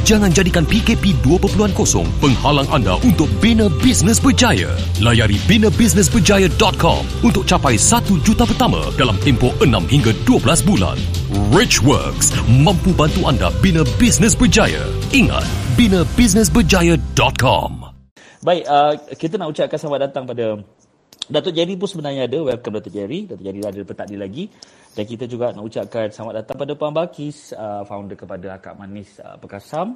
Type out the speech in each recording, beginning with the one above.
Jangan jadikan PKP 2.0 penghalang anda untuk bina bisnes berjaya. Layari binabusinessberjaya.com untuk capai 1 juta pertama dalam tempoh 6 hingga 12 bulan. Rich Works mampu bantu anda bina bisnes berjaya. Ingat, binabusinessberjaya.com. Baik, uh, kita nak ucapkan selamat datang pada Datuk Jerry pun sebenarnya ada. Welcome Datuk Jerry. Datuk Jerry ada lepas tadi lagi. Dan kita juga nak ucapkan selamat datang pada Puan Bakis, uh, founder kepada Akak Manis uh, Pekasam.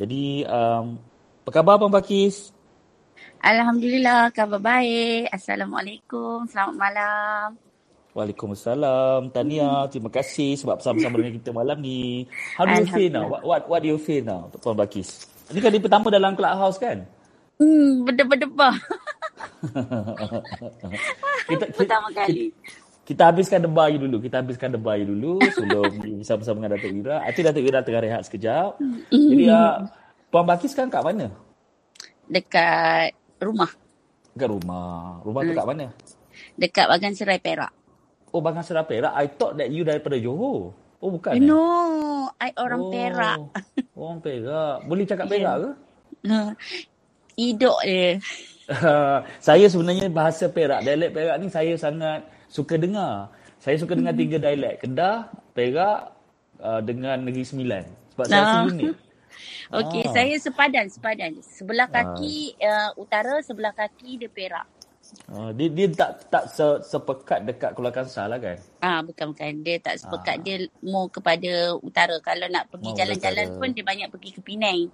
Jadi, um, apa khabar Puan Bakis? Alhamdulillah, khabar baik. Assalamualaikum, selamat malam. Waalaikumsalam. Tania, terima kasih sebab bersama-sama dengan kita malam ni. How do you feel now? What, what, what do you feel now, Puan Bakis? Ini kali pertama dalam Clubhouse kan? Hmm, berdebar-debar. kita, Pertama kali. Kita habiskan debar you dulu. Kita habiskan debar you dulu sebelum bersama-sama dengan Datuk Ira. I think Datuk Ira tengah rehat sekejap. Jadi, uh, Puan Bakis sekarang kat mana? Dekat rumah. Dekat rumah. Rumah tu kat mana? Dekat Bagan Serai Perak. Oh, Bagan Serap Perak. I thought that you daripada Johor. Oh, bukan eh? No, I orang oh, Perak. Orang Perak. Boleh cakap Ya. Perak ke? Idok dia. saya sebenarnya bahasa Perak, dialek Perak ni saya sangat suka dengar. Saya suka dengar tiga dialek. Kedah, Perak uh, dengan Negeri Sembilan. Sebab saya rasa Ah. unik. Okey, Ah. saya sepadan, sepadan. Sebelah kaki uh, utara, sebelah kaki dia Perak. Uh, dia dia tak tak se, sepekat dekat Kuala Kangsar lah kan? Ah, bukan bukan. Dia tak sepekat dia more kepada utara. Kalau nak pergi More jalan-jalan utara. pun dia banyak pergi ke Penang.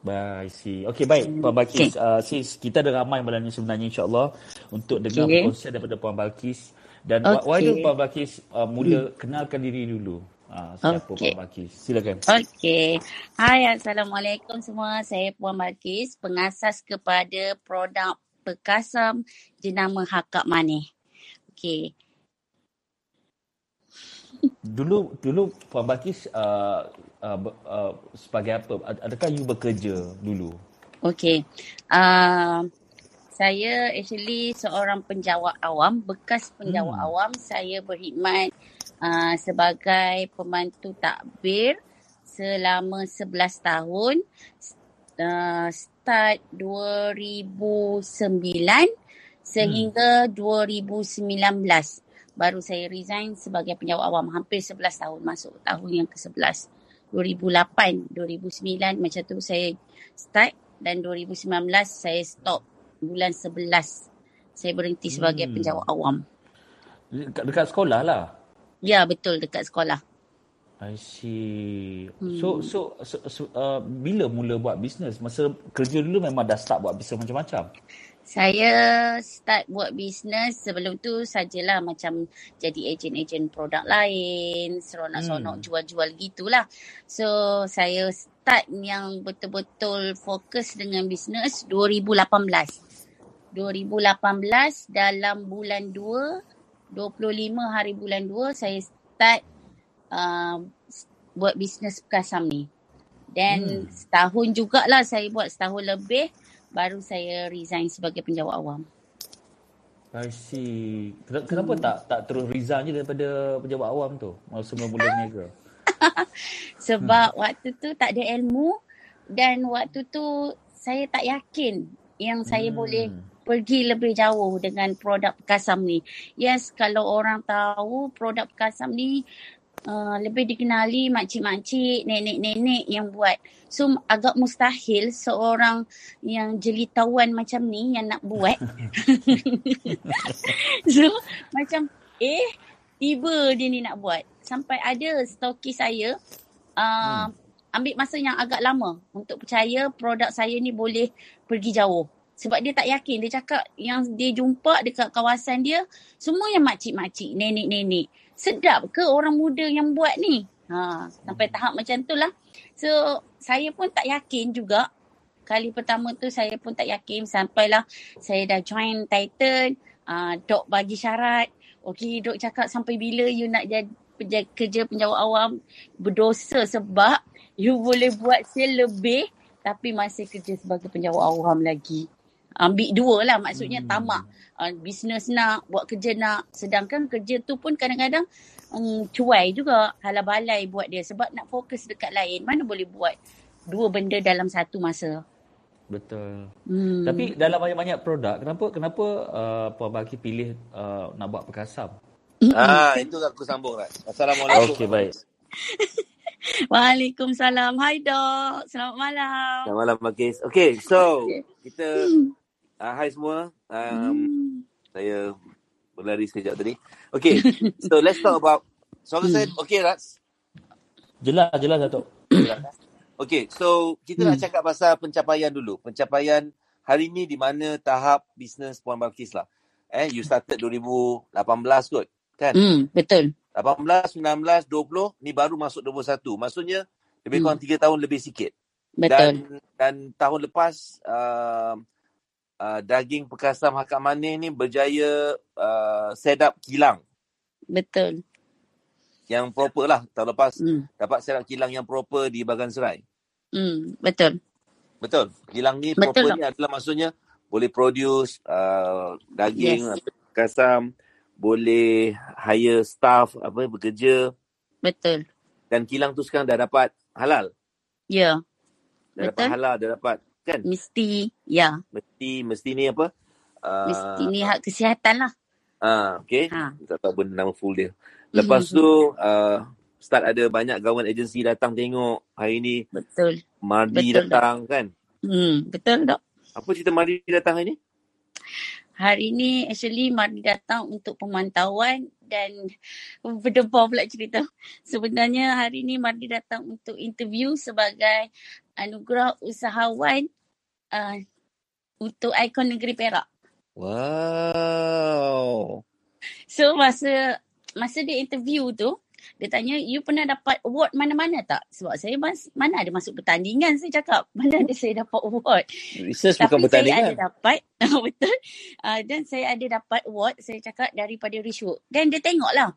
Baik, I see. Okey, baik. Puan Balkis, uh, sis, kita ada ramai malam ni sebenarnya insyaAllah untuk dengar Okey. perkongsian daripada Puan Balkis. Dan okay. why don't Puan Balkis uh, mula kenalkan diri dulu. Uh, siapa Okey. Puan Balkis? Silakan. Okey. Hai, Assalamualaikum semua. Saya Puan Balkis, pengasas kepada produk Perkasam jenama Hakak Maneh. Okey. Dulu dulu Puan Balkis uh, uh, uh, sebagai apa? Ad- Adakah you bekerja dulu? Okey. Uh, saya actually seorang penjawat awam, bekas penjawat Hmm. awam. Saya berkhidmat uh, sebagai pembantu takbir selama 11 tahun. Uh, start 2009 sehingga 2019 baru saya resign sebagai penjawat awam hampir 11 tahun masuk tahun yang ke-11 2008 2009 macam tu saya start dan 2019 saya stop bulan 11 saya berhenti sebagai Hmm. penjawat awam Dekat, dekat sekolah lah. ya betul dekat sekolah I see. Hmm. So, so, so, so uh, bila mula buat bisnes? Masa kerja dulu memang dah start buat bisnes macam-macam? Saya start buat bisnes sebelum tu sajalah macam jadi ejen-ejen produk lain, seronok-seronok Hmm. jual-jual gitulah. So saya start yang betul-betul fokus dengan bisnes 2018. 2018 dalam bulan 2, 25 hari bulan 2 saya start uh, buat bisnes Perkasam ni. Dan Hmm. setahun jugalah saya buat setahun lebih baru saya resign sebagai penjawat awam. I see. Ken- Kenapa tak tak terus resign je daripada pejabat awam tu? Masa mula berniaga. Sebab waktu tu tak ada ilmu dan waktu tu saya tak yakin yang saya Hmm. boleh pergi lebih jauh dengan produk Perkasam ni. Yes, kalau orang tahu produk Perkasam ni uh, lebih dikenali makcik-makcik, nenek-nenek yang buat. So agak mustahil seorang yang jelitawan macam ni yang nak buat. so macam eh tiba dia ni nak buat. Sampai ada stoki saya uh, ambil masa yang agak lama untuk percaya produk saya ni boleh pergi jauh. Sebab dia tak yakin. Dia cakap yang dia jumpa dekat kawasan dia, semua yang makcik-makcik, nenek-nenek. Sedap ke orang muda yang buat ni? Ha, sampai tahap macam tu lah. So, saya pun tak yakin juga. Kali pertama tu saya pun tak yakin. Sampailah saya dah join Titan. Uh, dok bagi syarat. Okay, dok cakap sampai bila you nak jadi penja- kerja penjawat awam berdosa sebab you boleh buat sale lebih tapi masih kerja sebagai penjawat awam lagi. Ambil dua lah maksudnya hmm. tamak. Uh, bisnes nak, buat kerja nak. Sedangkan kerja tu pun kadang-kadang um, cuai juga. Halah balai buat dia sebab nak fokus dekat lain. Mana boleh buat dua benda dalam satu masa. Betul. Hmm. Tapi dalam banyak-banyak produk, kenapa kenapa uh, Puan Baki pilih uh, nak buat perkasam? Ah, itu aku sambung kan. Assalamualaikum. Okey, baik. Waalaikumsalam. Hai dok. Selamat malam. Selamat malam Makis. Okay, so Okay. kita uh, hai semua. Um, Hmm. saya berlari sekejap tadi. Okay, so let's talk about Suara saya okay Rats? Jelas, jelas Datuk. Okay, so kita nak Hmm. cakap pasal pencapaian dulu. Pencapaian hari ni di mana tahap bisnes Puan Balkis lah. Eh, you started 2018 kot, kan? Hmm, betul. 18, 19, 20, ni baru masuk 21. Maksudnya lebih Hmm. kurang 3 tahun lebih sikit. Betul. Dan dan tahun lepas uh, uh, daging perkasam Hakak Manis ni berjaya uh, set up kilang Betul. yang proper lah. Tahun lepas Hmm. dapat set up kilang yang proper di Bagan Serai. Hmm, betul. Betul. Kilang ni Betul proper tak? ni adalah maksudnya boleh produce uh, daging Yes. perkasam, boleh hire staff apa bekerja Betul. dan kilang tu sekarang dah dapat halal. Ya, Dah dapat Betul. halal, dah dapat kan? mesti. Ya, Mesti mesti ni apa? Uh, mesti ni hak kesihatan lah. Ah, okay. Ha. Tak tahu apa nama full dia. Lepas tu uh, start ada banyak government agency datang tengok. Hari ni Betul. Mardi Betul, datang kan. Hmm, betul dok. Apa cerita Mardi datang hari ni? Hari ni actually Mardi datang untuk pemantauan dan berdebar pula cerita. Sebenarnya hari ni Mardi datang untuk interview sebagai anugerah usahawan uh, untuk ikon negeri Perak. Wow. So masa masa dia interview tu, dia tanya, you pernah dapat award mana-mana tak? Sebab saya mas, mana ada masuk pertandingan saya cakap. Mana ada saya dapat award. Research Tapi bukan saya pertandingan. ada dapat, betul. Uh, dan saya ada dapat award, saya cakap daripada Rishwood. Dan dia tengok lah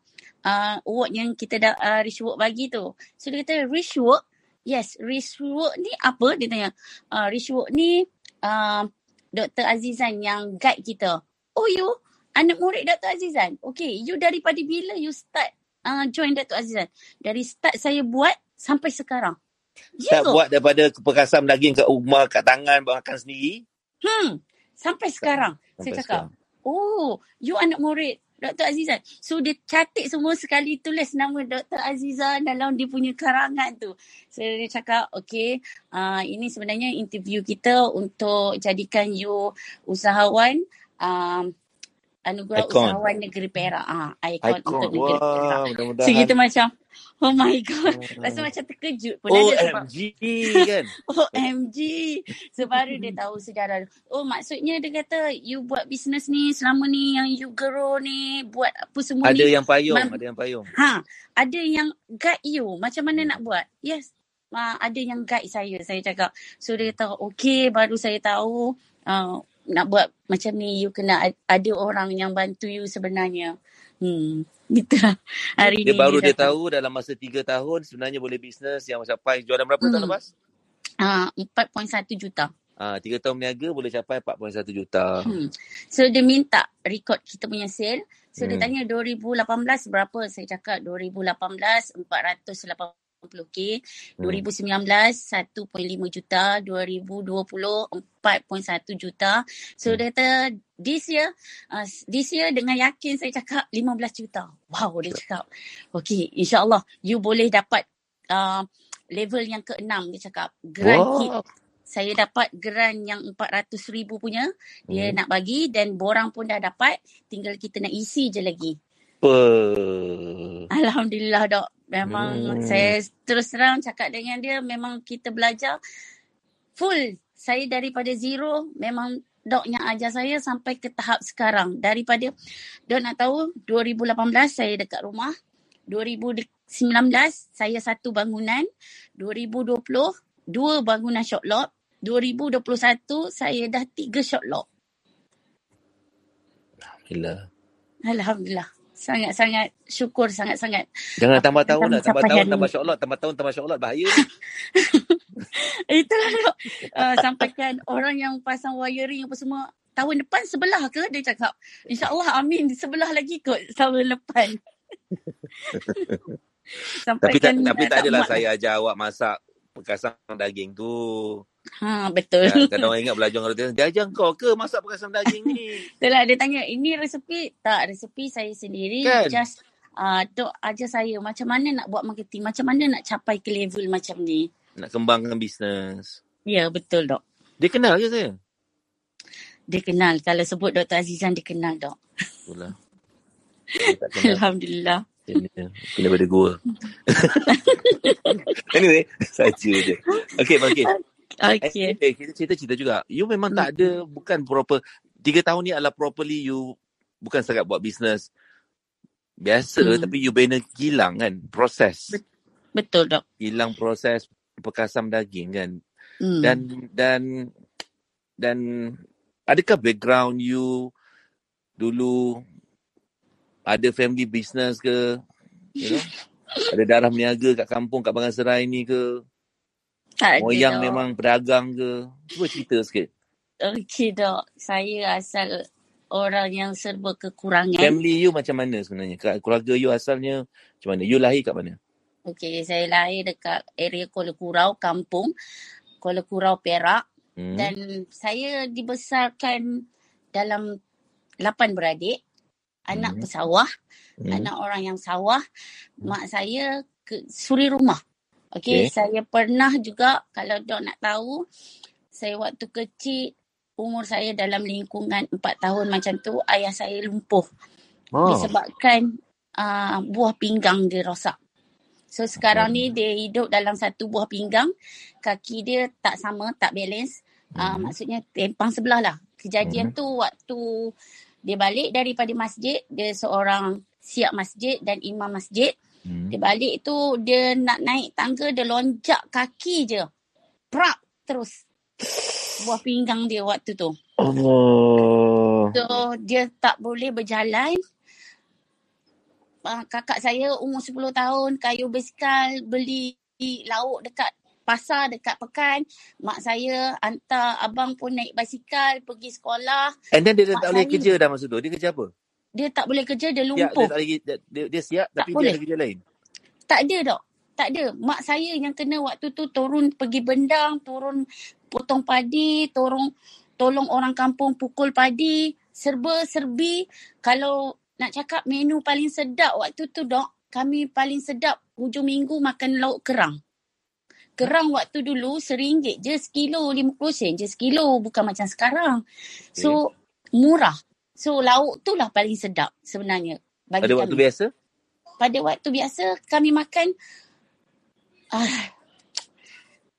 uh, award yang kita dah uh, Rishwood bagi tu. So dia kata, Rishwood, yes, Rishwood ni apa? Dia tanya, uh, Rishwood ni uh, Dr. Azizan yang guide kita. Oh you, anak murid Dr. Azizan. Okay, you daripada bila you start uh, join Dr. Azizan? Dari start saya buat sampai sekarang. Ya Tak ke? buat daripada perkasam daging kat rumah, kat tangan, makan sendiri. Hmm, sampai sekarang. Sampai saya cakap, oh, you anak murid Dr. Azizan. So dia catik semua sekali tulis nama Dr. Azizan dalam dia punya karangan tu. So dia cakap, okay, uh, ini sebenarnya interview kita untuk jadikan you usahawan um, anugerah Ikon. usahawan negeri Perak. Ah, ikon, Icon. untuk negeri Perak. Wah, mudah-mudahan. So kita macam, oh my god. Rasa macam terkejut pun. ada sebab- OMG kan. OMG. So baru dia tahu sejarah. Oh maksudnya dia kata you buat bisnes ni selama ni yang you grow ni buat apa semua Ada ni. yang payung, Mam- ada yang payung. Ha, ada yang guide you macam mana nak buat. Yes. Uh, ada yang guide saya. Saya cakap. So dia kata okay baru saya tahu uh, nak buat macam ni you kena ad- ada orang yang bantu you sebenarnya. Hmm. Gitu lah. Hari Dia ni baru dia datang. tahu dalam masa 3 tahun sebenarnya boleh bisnes yang mencapai jualan berapa tahun Hmm. lepas? Ah, 4.1 juta. Ah, 3 tahun berniaga boleh capai 4.1 juta. Hmm. So dia minta record kita punya sale. So dia Hmm. tanya 2018 berapa? Saya cakap 2018 480k. Hmm. 2019 1.5 juta. 2020 4.1 juta. So Hmm. dia kata this year uh, this year dengan yakin saya cakap 15 juta. Wow dia cakap. Okay insyaAllah you boleh dapat uh, level yang keenam dia cakap. Grant Wow. kit saya dapat geran yang 400 ribu punya dia Hmm. nak bagi dan borang pun dah dapat tinggal kita nak isi je lagi Apa? Alhamdulillah dok memang Hmm. saya terus terang cakap dengan dia memang kita belajar full Saya daripada zero memang dok yang ajar saya sampai ke tahap sekarang. Daripada dok nak tahu 2018 saya dekat rumah. 2019 saya satu bangunan. 2020 dua bangunan short lot. 2021 saya dah tiga short lot. Gila. Alhamdulillah. Sangat-sangat syukur sangat-sangat. Jangan tambah tahun lah. Tambah tahun, tambah lot. Tambah tahun, tambah short lot. Bahaya. Itulah dok. Uh, sampaikan orang yang pasang wiring apa semua. Tahun depan sebelah ke? Dia cakap. InsyaAllah amin. Sebelah lagi kot tahun depan. tapi tak, tapi tak adalah saya ajar awak masak perkasam daging tu. Ha, betul. Kan, kadang orang ingat belajar orang kata, dia ajar kau ke masak perkasam daging ni? Itulah dia tanya, ini resepi? Tak, resepi saya sendiri. Kan? Just uh, dok ajar saya macam mana nak buat marketing. Macam mana nak capai ke level macam ni. Nak kembangkan bisnes. Ya, betul dok. Dia kenal ke saya? Dia kenal. Kalau sebut Dr. Azizan, dia kenal dok. Itulah. Alhamdulillah. Kena pada gua. anyway, saja je. Okay, Balkis. Okay. Eh, kita cerita-cerita juga. You memang tak ada, bukan proper. Tiga tahun ni adalah properly you, bukan setakat buat bisnes biasa, Hmm. tapi you bina kilang kan, proses. Betul dok. Kilang proses perkasam daging kan. Hmm. Dan, dan, dan, adakah background you dulu ada family business ke? You know? Ada darah meniaga kat kampung, kat Bangan Serai ni ke? Tak ada Moyang dok. memang pedagang ke? Cuba cerita sikit. Okey dok. Saya asal orang yang serba kekurangan. Family you macam mana sebenarnya? Keluarga you asalnya macam mana? You lahir kat mana? Okey, saya lahir dekat area Kuala Kurau, kampung. Kuala Kurau, Perak. Hmm. Dan saya dibesarkan dalam lapan beradik. Anak Hmm. pesawah, Hmm. anak orang yang sawah. Mak saya ke suri rumah. Okey, Okey. saya pernah juga kalau dok nak tahu, saya waktu kecil umur saya dalam lingkungan 4 tahun macam tu, ayah saya lumpuh Oh. disebabkan uh, buah pinggang dia rosak. So sekarang ni dia hidup dalam satu buah pinggang, kaki dia tak sama, tak balance. Uh, Hmm. maksudnya tempang sebelah lah. Kejadian Hmm. tu waktu dia balik daripada masjid, dia seorang siap masjid dan imam masjid. Hmm. Dia balik tu dia nak naik tangga, dia lonjak kaki je. Prak terus. Buah pinggang dia waktu tu. Allah. So dia tak boleh berjalan. Uh, kakak saya umur 10 tahun kayu basikal beli lauk dekat pasar dekat pekan. Mak saya hantar abang pun naik basikal pergi sekolah. And then dia, tak boleh saya- kerja dah masa tu. Dia kerja apa? Dia tak boleh kerja, dia Siap, dia, lumpuh. tak boleh, dia, dia, dia siap Tak tapi boleh. dia ada kerja lain. Tak ada dok. Tak ada. Mak saya yang kena waktu tu turun pergi bendang, turun potong padi, tolong tolong orang kampung pukul padi, serba-serbi. Kalau nak cakap menu paling sedap waktu tu dok, kami paling sedap hujung minggu makan lauk kerang. Kerang waktu dulu RM1 je sekilo, 50 sen je sekilo. Bukan macam sekarang. So, murah. So, lauk tu lah paling sedap sebenarnya. Bagi Pada kami waktu biasa? pada waktu biasa kami makan ah,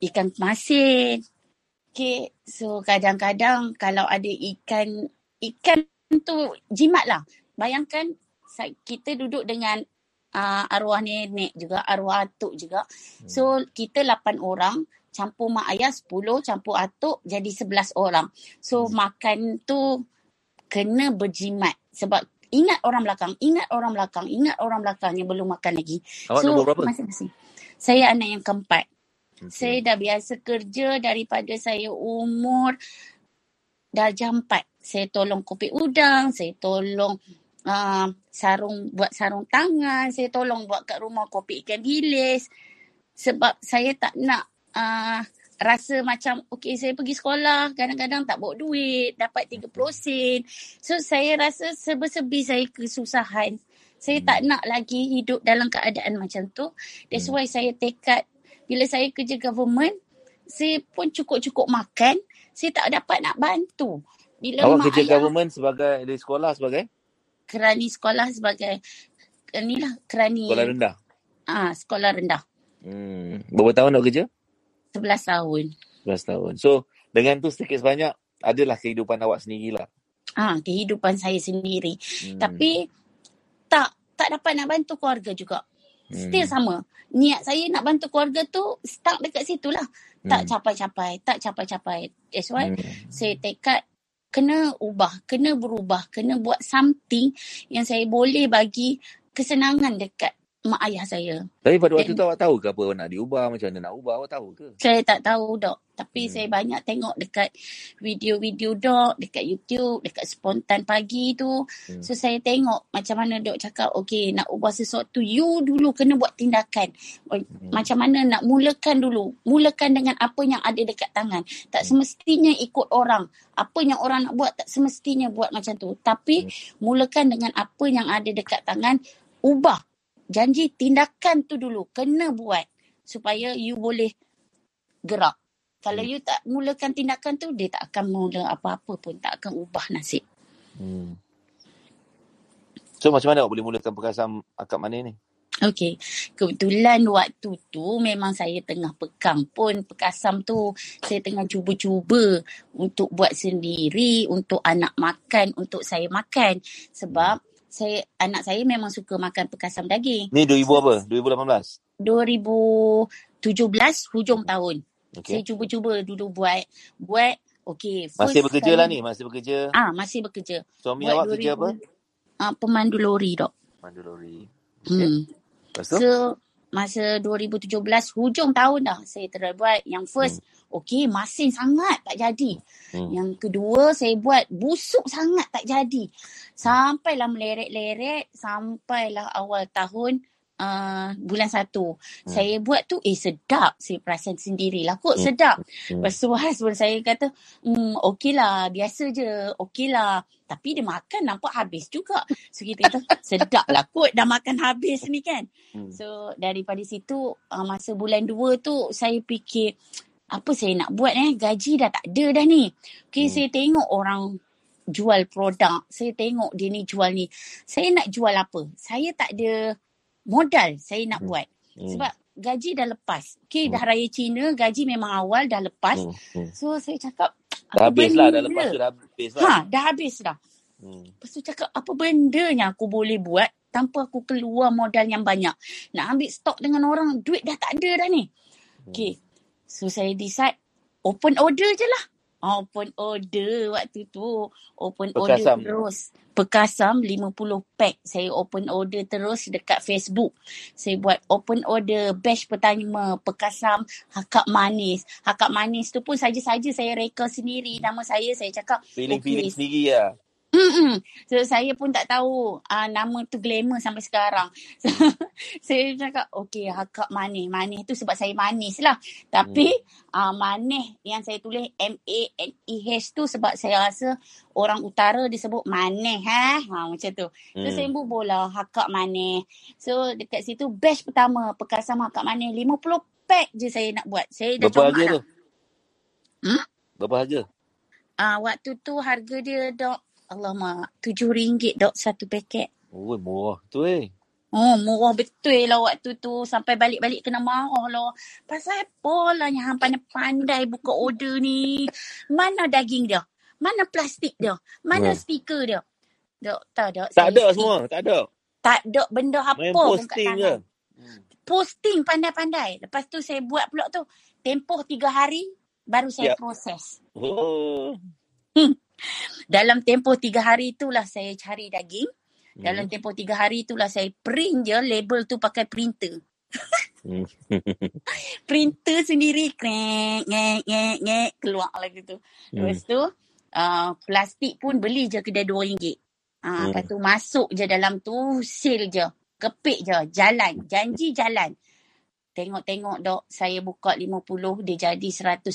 ikan masin. Okay, so kadang-kadang kalau ada ikan, ikan tu jimat lah. Bayangkan kita duduk dengan uh, arwah nenek juga, arwah atuk juga. So kita 8 orang, campur mak ayah 10, campur atuk jadi 11 orang. So makan tu kena berjimat. Sebab ingat orang belakang, ingat orang belakang, ingat orang belakang yang belum makan lagi. Awak so, nombor berapa? Masing-masing. Saya anak yang keempat. Okay. Saya dah biasa kerja daripada saya umur darjah empat. Saya tolong kopi udang, saya tolong uh, sarung buat sarung tangan, saya tolong buat kat rumah kopi ikan bilis. Sebab saya tak nak uh, rasa macam okey saya pergi sekolah kadang-kadang tak bawa duit, dapat 30 sen. So saya rasa serba-serbi saya kesusahan. Saya tak nak lagi hidup dalam keadaan macam tu. That's why saya tekad bila saya kerja government, saya pun cukup-cukup makan, saya tak dapat nak bantu. Bila Awak kerja ayah government sebagai di sekolah sebagai kerani sekolah sebagai inilah kerani sekolah rendah. ah sekolah rendah. Hmm. Berapa tahun nak kerja? 11 tahun. 11 tahun. So, dengan tu sedikit sebanyak adalah kehidupan awak sendirilah. Ah, kehidupan saya sendiri. Hmm. Tapi tak tak dapat nak bantu keluarga juga. Still Hmm. sama. Niat saya nak bantu keluarga tu stuck dekat situ lah. Tak Hmm. capai-capai, tak capai-capai. That's why Hmm. saya tekad kena ubah, kena berubah, kena buat something yang saya boleh bagi kesenangan dekat mak ayah saya. Tapi pada waktu Dan- tu awak tahu ke apa nak diubah, macam mana nak ubah, awak tahu ke? Saya tak tahu dok. Tapi Hmm. saya banyak tengok dekat video-video dok, dekat YouTube, dekat spontan pagi tu. Hmm. So saya tengok macam mana dok cakap, okay nak ubah sesuatu, you dulu kena buat tindakan. Hmm. Macam mana nak mulakan dulu. Mulakan dengan apa yang ada dekat tangan. Tak Hmm. semestinya ikut orang. Apa yang orang nak buat, tak semestinya buat macam tu. Tapi Hmm. mulakan dengan apa yang ada dekat tangan, ubah. Janji tindakan tu dulu. Kena buat. Supaya you boleh gerak. Kalau Hmm. you tak mulakan tindakan tu, dia tak akan mula apa-apa pun. Tak akan ubah nasib. Hmm. So macam mana awak boleh mulakan perkasam akad manis ni? Okey, kebetulan waktu tu memang saya tengah pekang pun pekasam tu. Saya tengah cuba-cuba untuk buat sendiri, untuk anak makan, untuk saya makan. Sebab saya anak saya memang suka makan pekasam daging. Ni 2000 apa? 2018? 2017 hujung tahun. Saya Okay. cuba-cuba dulu buat buat okey, Masih bekerja kali- lah ni? Masih bekerja? Ah, masih bekerja. Suami Buat awak kerja apa? Ah, pemandu lori dok. Mandu lori. Okay. Hmm. Lepas tu? So masa 2017 hujung tahun dah saya try buat. Yang first hmm. okey masin sangat tak jadi. Hmm. Yang kedua saya buat busuk sangat tak jadi. Sampailah meleret-leret sampailah awal tahun uh, bulan satu. Hmm. Saya buat tu eh sedap. Saya perasan sendirilah kot Hmm. sedap. Hmm. Lepas tu husband saya kata, hmm, okey lah, biasa je, okey lah. Tapi dia makan nampak habis juga. So kita kata, sedap lah kot dah makan habis ni kan. Hmm. So daripada situ, uh, masa bulan dua tu, saya fikir, apa saya nak buat eh, gaji dah tak ada dah ni. Okay, Hmm. saya tengok orang jual produk, saya tengok dia ni jual ni. Saya nak jual apa? Saya tak ada modal saya nak Hmm. buat. Hmm. Sebab gaji dah lepas. Okay, Hmm. dah raya Cina, gaji memang awal dah lepas. Hmm. Hmm. So saya cakap Dah apa habis lah. Dah lepas tu dah habis lah. Ha, dah habis dah. Hmm. Lepas tu cakap apa benda yang aku boleh buat tanpa aku keluar modal yang banyak. Nak ambil stok dengan orang, duit dah tak ada dah ni. Okay. So saya decide open order je lah. Open order waktu tu. Open Perkasam. order terus. Perkasam 50 pack. Saya open order terus dekat Facebook. Saya buat open order batch pertama Perkasam Hakak Manis. Hakak Manis tu pun saja-saja saya reka sendiri. Nama saya, saya cakap Feeling-feeling okey, sendiri lah. Mm-mm. So saya pun tak tahu uh, nama tu glamour sampai sekarang. So, saya cakap okey hakak manis. Manis tu sebab saya manis lah. Tapi hmm. uh, manis yang saya tulis M-A-N-E-H tu sebab saya rasa orang utara disebut manis ha. ha macam tu. So Hmm. saya bubuh lah hakak manis. So dekat situ batch pertama perkasam hakak manis 50 pack je saya nak buat. Saya dah Berapa harga tu? Hmm? Berapa harga? Uh, waktu tu harga dia dok Alamak, RM7 dok satu paket. Oh, murah tu eh. Oh, murah betul lah waktu tu. Sampai balik-balik kena marah lah. Pasal apa lah yang hang pandai-pandai buka order ni. Mana daging dia? Mana plastik dia? Mana Hmm. stiker dia? Dok, tak dok. Tak ada semua. Tak ada. Tak ada benda apa Main pun posting je. tangan. Posting pandai-pandai. Lepas tu saya buat pula tu. Tempoh tiga hari, baru saya Ya. proses. Oh. Dalam tempoh tiga hari itulah saya cari daging. Hmm. Dalam tempoh tiga hari itulah saya print je label tu pakai printer. Hmm. printer sendiri krek ngek ngek ngek keluar lagi tu. Hmm. Lepas tu uh, plastik pun beli je kedai RM2. Uh, Hmm. Lepas tu masuk je dalam tu seal je. Kepik je jalan. Janji jalan. Tengok-tengok dok saya buka 50 dia jadi 150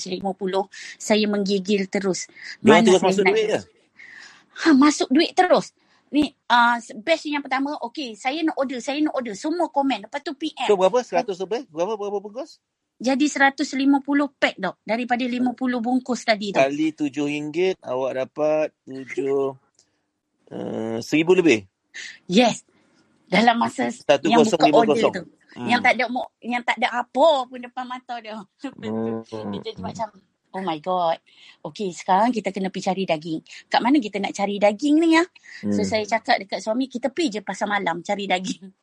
saya menggigil terus. Dia Mana terus masuk nak duit je. Ha, masuk duit terus. Ni uh, batch yang pertama, okey, saya nak order, saya nak order. Semua komen. Lepas tu PM. So berapa? 100 lebih? Berapa berapa bungkus? Jadi 150 pack dok. Daripada 50 bungkus tadi tu. Kali RM7 awak dapat 7 uh, 1000 lebih. Yes. Dalam masa Satu yang kosong buka order tu. Hmm. Yang tak ada mo- yang tak ada apa pun depan mata dia. Hmm. dia jadi macam Oh my god. Okay, sekarang kita kena pergi cari daging. Kat mana kita nak cari daging ni ya? Hmm. So saya cakap dekat suami, kita pergi je pasar malam cari daging.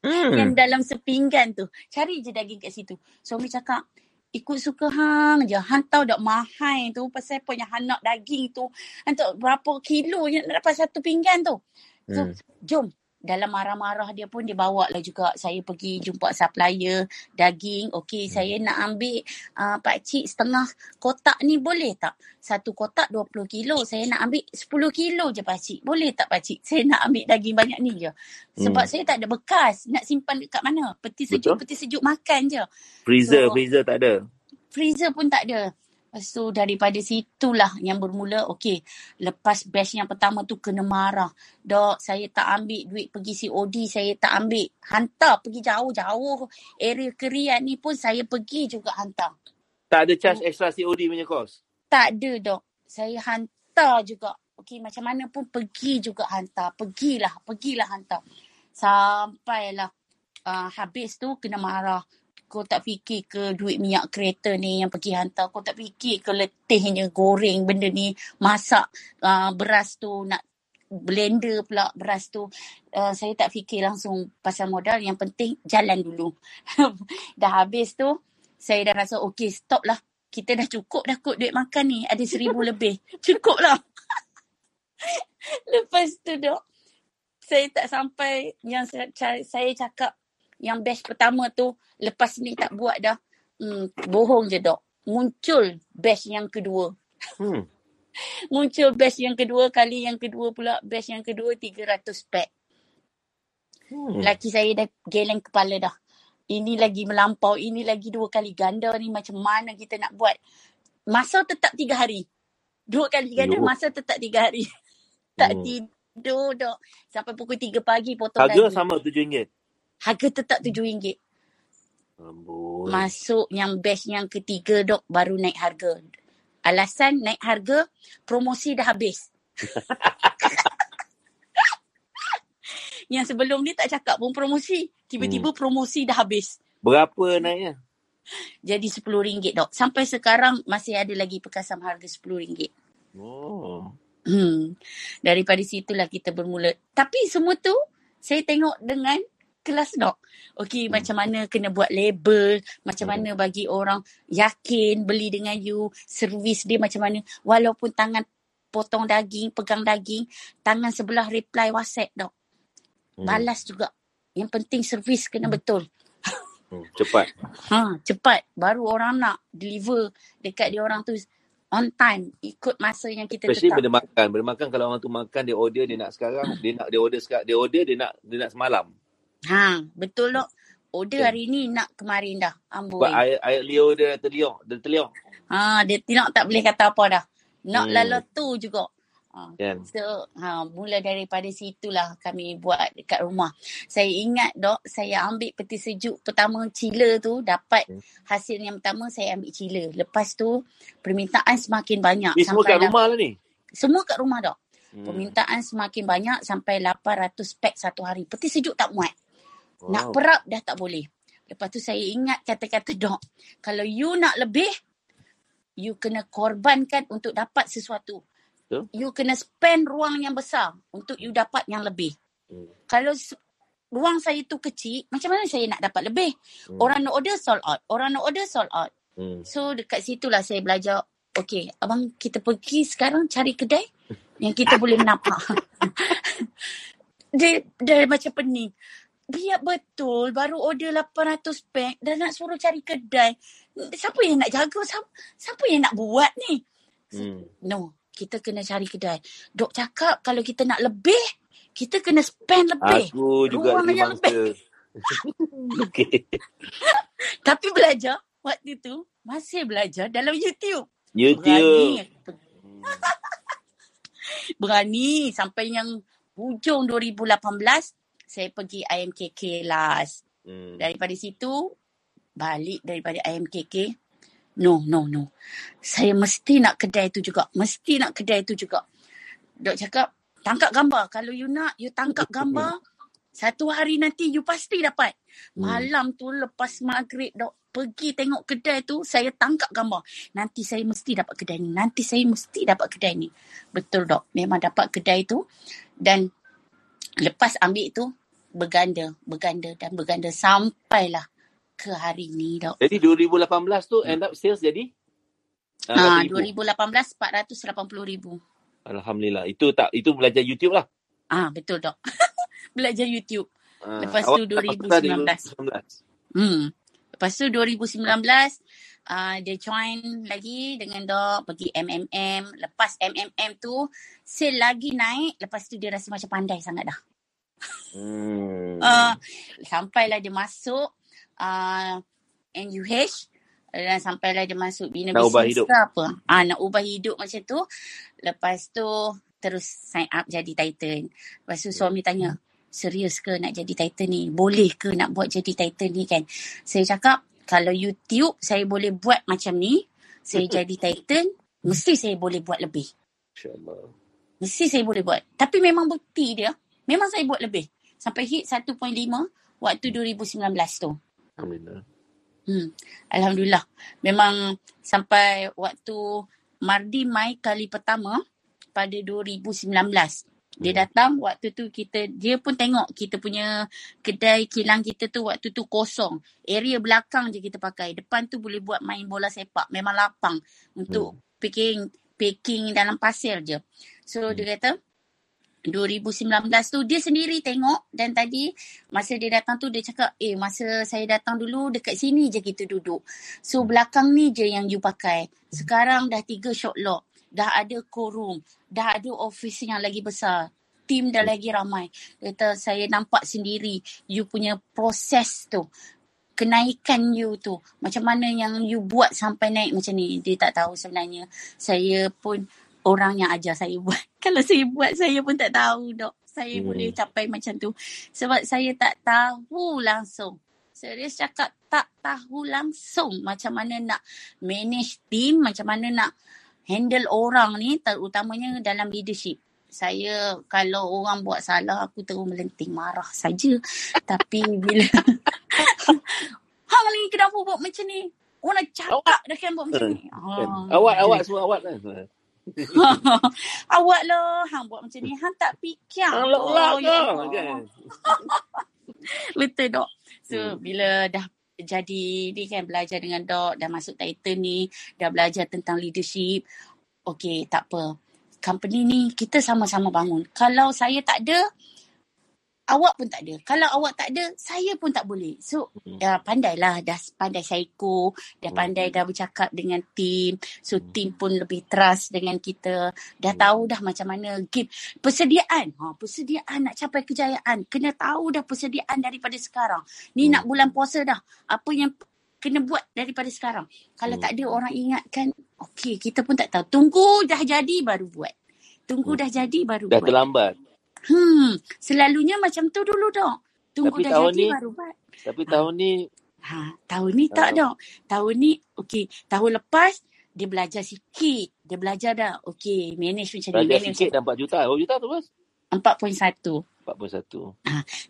Hmm. Yang dalam sepinggan tu. Cari je daging kat situ. Suami cakap, ikut suka hang je. Hang tahu tak mahal tu. Pasal apa yang hang nak daging tu. Hang tahu berapa kilo yang nak dapat satu pinggan tu. So, Hmm. jom. Dalam marah-marah dia pun dia bawa lah juga. Saya pergi jumpa supplier daging. Okey, Hmm. saya nak ambil uh, pakcik setengah kotak ni boleh tak? Satu kotak 20 kilo. Saya nak ambil 10 kilo je pakcik. Boleh tak pakcik? Saya nak ambil daging banyak ni je. Sebab Hmm. saya tak ada bekas. Nak simpan dekat mana? Peti sejuk, Betul. peti sejuk makan je. Freezer, So- freezer tak ada. Freezer pun tak ada. Lepas tu daripada situlah yang bermula, okey, lepas batch yang pertama tu kena marah. Dok, saya tak ambil duit pergi COD, saya tak ambil. Hantar pergi jauh-jauh. Area kerian ni pun saya pergi juga hantar. Tak ada charge extra COD punya kos. Tak ada dok. Saya hantar juga. Okey, macam mana pun pergi juga hantar. Pergilah, pergilah hantar. Sampailah uh, habis tu kena marah. Kau tak fikir ke duit minyak kereta ni yang pergi hantar. Kau tak fikir ke letihnya goreng benda ni. Masak uh, beras tu nak blender pula beras tu. Uh, saya tak fikir langsung pasal modal. Yang penting jalan dulu. dah habis tu saya dah rasa okey stop lah. Kita dah cukup dah kot duit makan ni. Ada seribu lebih. Cukup lah. Lepas tu dok. Saya tak sampai yang saya, saya cakap yang batch pertama tu lepas ni tak buat dah. Hmm, bohong je dok. Muncul batch yang kedua. Hmm. Muncul batch yang kedua kali yang kedua pula batch yang kedua 300 pack. Hmm. Laki saya dah geleng kepala dah. Ini lagi melampau, ini lagi dua kali ganda ni macam mana kita nak buat. Masa tetap tiga hari. Dua kali ganda, Yo. masa tetap tiga hari. tak Hmm. tidur dok. Sampai pukul tiga pagi potong Harga daging. sama RM7. Harga tetap RM7. Amboi. Masuk yang batch yang ketiga dok baru naik harga. Alasan naik harga, promosi dah habis. yang sebelum ni tak cakap pun promosi. Tiba-tiba promosi dah habis. Berapa naiknya? Jadi RM10 dok. Sampai sekarang masih ada lagi pekasam harga RM10. Oh. Hmm. Daripada situlah kita bermula. Tapi semua tu saya tengok dengan kelas dok. Okey, Hmm. macam mana kena buat label, macam mana bagi orang yakin beli dengan you, servis dia macam mana. Walaupun tangan potong daging, pegang daging, tangan sebelah reply WhatsApp dok. Hmm. Balas juga. Yang penting servis kena betul. Hmm. Cepat. Ha, cepat. Baru orang nak deliver dekat dia orang tu on time. Ikut masa yang kita Especially tetap. benda makan. Benda makan kalau orang tu makan dia order dia nak sekarang, dia nak dia order sekarang, dia order dia nak dia nak semalam. Ha, betul dok. Order hari ni nak kemarin dah. Amboi. Sebab air air liur dia terliok, dia terliok. Ha, dia tidak tak boleh kata apa dah. Nak Hmm. lala tu juga. Ha. Kan? So, ha, mula daripada situlah kami buat dekat rumah. Saya ingat dok, saya ambil peti sejuk pertama cila tu, dapat Hmm. hasil yang pertama saya ambil cila. Lepas tu, permintaan semakin banyak. Ni semua kat Sampailah- rumah lah ni. Semua kat rumah dok. Hmm. Permintaan semakin banyak sampai 800 pack satu hari. Peti sejuk tak muat. Wow. Nak perap dah tak boleh. Lepas tu saya ingat kata-kata dok. Kalau you nak lebih, you kena korbankan untuk dapat sesuatu. Betul. You kena spend ruang yang besar untuk you dapat yang lebih. Hmm. Kalau ruang saya tu kecil, macam mana saya nak dapat lebih? Hmm. Orang nak order sold out. Orang nak order sold out. Hmm. So dekat situlah saya belajar. Okay, abang kita pergi sekarang cari kedai yang kita boleh nampak. dia, dia macam pening. Biar betul baru order 800 pack dan nak suruh cari kedai. Siapa yang nak jaga? Siapa, siapa yang nak buat ni? Hmm. No, kita kena cari kedai. Dok cakap kalau kita nak lebih, kita kena spend lebih. Aku juga Ruang yang mangsa. Okey. Tapi belajar waktu tu masih belajar dalam YouTube. YouTube. Berani. Berani sampai yang hujung 2018 saya pergi IMKK last. Hmm. Daripada situ balik daripada IMKK no no no. Saya mesti nak kedai tu juga. Mesti nak kedai tu juga. Dok cakap tangkap gambar. Kalau you nak you tangkap gambar satu hari nanti you pasti dapat. Hmm. Malam tu lepas maghrib dok pergi tengok kedai tu, saya tangkap gambar. Nanti saya mesti dapat kedai ni. Nanti saya mesti dapat kedai ni. Betul dok. Memang dapat kedai tu. Dan lepas ambil tu, berganda, berganda dan berganda sampailah ke hari ni dok. Jadi 2018 tu end up sales jadi? Ah, Ah, 2018 480 ribu. Alhamdulillah. Itu tak itu belajar YouTube lah. Ah betul dok. Belajar YouTube. Ah, Lepas awak tu dapat 2019. 2019. Hmm. Lepas tu 2019 uh, dia join lagi dengan dok pergi MMM. Lepas MMM tu sale lagi naik. Lepas tu dia rasa macam pandai sangat dah. Hmm. Uh, sampailah dia masuk uh, NUH dan sampailah dia masuk bina Nak bisnes ke apa. Ah nak ubah hidup macam tu. Lepas tu terus sign up jadi Titan. Lepas tu suami tanya, serius ke nak jadi Titan ni? Boleh ke nak buat jadi Titan ni kan? Saya cakap, kalau YouTube saya boleh buat macam ni, saya jadi Titan, mesti saya boleh buat lebih. InsyaAllah. Mesti saya boleh buat. Tapi memang bukti dia, memang saya buat lebih. Sampai hit 1.5 waktu 2019 tu. Alhamdulillah. Hmm. Alhamdulillah. Memang sampai waktu Mardi mai kali pertama pada 2019. Dia Hmm. datang waktu tu kita dia pun tengok kita punya kedai kilang kita tu waktu tu kosong. Area belakang je kita pakai. Depan tu boleh buat main bola sepak. Memang lapang untuk packing packing dalam pasir je. So dia kata 2019 tu dia sendiri tengok dan tadi masa dia datang tu dia cakap eh masa saya datang dulu dekat sini je kita duduk. So belakang ni je yang you pakai. Sekarang dah tiga shot lock. Dah ada co-room. Dah ada office yang lagi besar. Tim dah lagi ramai. Kata saya nampak sendiri you punya proses tu. Kenaikan you tu. Macam mana yang you buat sampai naik macam ni. Dia tak tahu sebenarnya. Saya pun orang yang ajar saya buat. Kalau saya buat, saya pun tak tahu dok. Saya Hmm. boleh capai macam tu. Sebab saya tak tahu langsung. Serius cakap tak tahu langsung macam mana nak manage team, macam mana nak handle orang ni terutamanya dalam leadership. Saya kalau orang buat salah aku terus melenting marah saja. Tapi bila hang ni kenapa buat macam ni? Orang cakap dah kan buat macam ni. Kan? Ah, Awak awak semua awak kan. Awak lah hang buat macam ni. Hang tak fikir. Hang lak-lak Oh, ya kan. Betul dok. So Hmm. bila dah jadi ni kan belajar dengan dok dah masuk title ni dah belajar tentang leadership okey tak apa company ni kita sama-sama bangun kalau saya tak ada awak pun tak ada. Kalau awak tak ada saya pun tak boleh. So Hmm. ya pandailah. Dah pandai psycho dah Hmm. pandai dah bercakap dengan team. So team pun lebih trust dengan kita. Dah Hmm. tahu dah macam mana game. Persediaan. Ha persediaan nak capai kejayaan. Kena tahu dah persediaan daripada sekarang. Ni Hmm. nak bulan puasa dah. Apa yang kena buat daripada sekarang? Kalau Hmm. tak ada orang ingatkan okey kita pun tak tahu. Tunggu dah jadi baru buat. Tunggu Hmm. dah jadi baru Dah buat. terlambat. Hmm, selalunya macam tu dulu dok. Tunggu Tapi dah jadi ni- baru buat. Tapi tahun ni Ha, tahun ni tak Ah. dok. Tahun ni okey, tahun lepas dia belajar sikit. Dia belajar dah. Okey, manage macam ni, belajar sikit dah 4 juta. Berapa juta tu bos? 4.1. 41.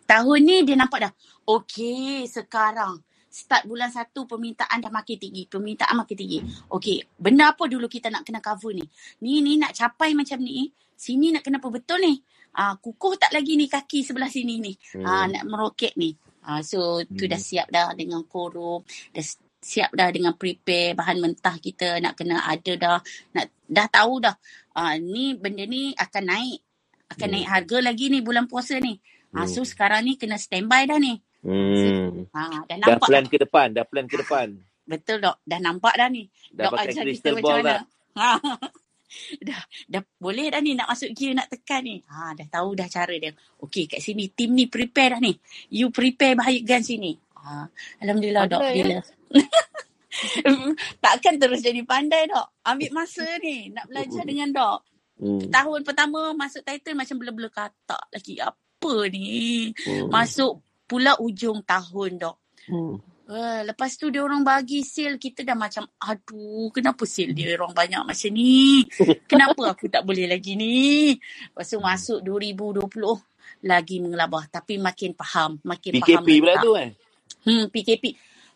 Tahun ni dia nampak dah. Okey, sekarang start bulan satu permintaan dah makin tinggi. Permintaan makin tinggi. Okey, benda apa dulu kita nak kena cover ni? Ni ni nak capai macam ni. Sini nak kena apa betul ni? Ah, kukuh tak lagi ni kaki sebelah sini ni. Hmm. Ah, nak meroket ni. Ah, so tu Hmm. dah siap dah dengan korum, dah siap dah dengan prepare bahan mentah kita nak kena ada dah. Nak dah tahu dah. Ah, ni benda ni akan naik. Akan Hmm. naik harga lagi ni bulan puasa ni. Ah, so Hmm. sekarang ni kena standby dah ni. Hmm. Ha, dah Dah nampak plan dah. ke depan, dah plan ke depan. Betul dok. Dah nampak dah ni. Dah Dok pakai ajar kita crystal macam mana. dah. Dah dah boleh dah ni nak masuk gear nak tekan ni. Ha dah tahu dah cara dia. Okey kat sini tim ni prepare dah ni. You prepare bahagian sini. Ha alhamdulillah dok Pandai, bila Takkan terus jadi pandai dok. Ambil masa ni nak belajar dengan dok. Hmm. Tahun pertama masuk title macam bela-bela katak lagi. Apa ni? Hmm. Masuk pula ujung tahun dok. Hmm. Uh, lepas tu dia orang bagi sale kita dah macam aduh kenapa sale dia orang banyak macam ni kenapa aku tak boleh lagi ni lepas tu masuk 2020 lagi mengelabah tapi makin faham makin faham PKP pula tu kan. hmm PKP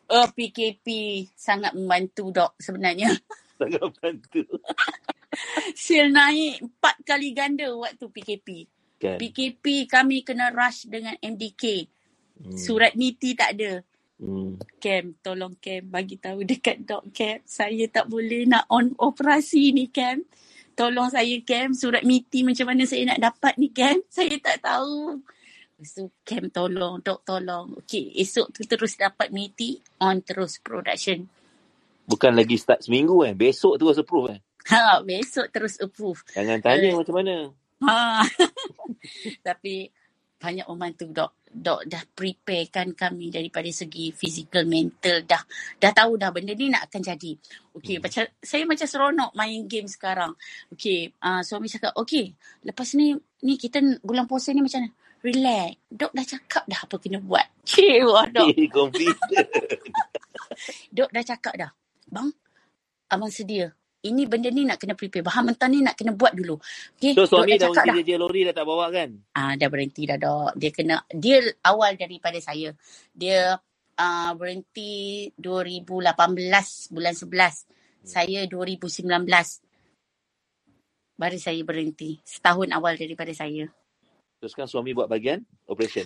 Oh, PKP sangat membantu dok sebenarnya. Sangat bantu. Sale naik empat kali ganda waktu PKP. Kan? PKP kami kena rush dengan MDK. Hmm. Surat niti tak ada. Hmm. Cam, tolong Cam bagi tahu dekat Dok Cam. Saya tak boleh nak on operasi ni Cam. Tolong saya Cam, surat miti macam mana saya nak dapat ni Cam. Saya tak tahu. Lepas tu Cam tolong, Dok tolong. Okey, esok tu terus dapat miti, on terus production. Bukan lagi start seminggu eh. Besok terus approve eh. Ha, besok terus approve. Jangan tanya Eh. macam mana. Ha. Tapi banyak membantu dok. Dok dah preparekan kami daripada segi fizikal, mental. Dah dah tahu dah benda ni nak akan jadi. Okey, Hmm. macam saya macam seronok main game sekarang. Okey, uh, suami cakap, okey, lepas ni ni kita bulan puasa ni macam mana? Relax. Dok dah cakap dah apa kena buat. Cik, wah dok. Dok dah cakap dah. Bang, abang sedia. Ini benda ni nak kena prepare. Bahan mentah ni nak kena buat dulu. Okay, So suami dah mungkin dia lori dah tak bawa kan? Ah, dah berhenti dah dok. Dia kena dia awal daripada saya. Dia uh, berhenti 2018 bulan 11. Saya 2019. Baru saya berhenti. Setahun awal daripada saya. Terus kan suami buat bahagian operation.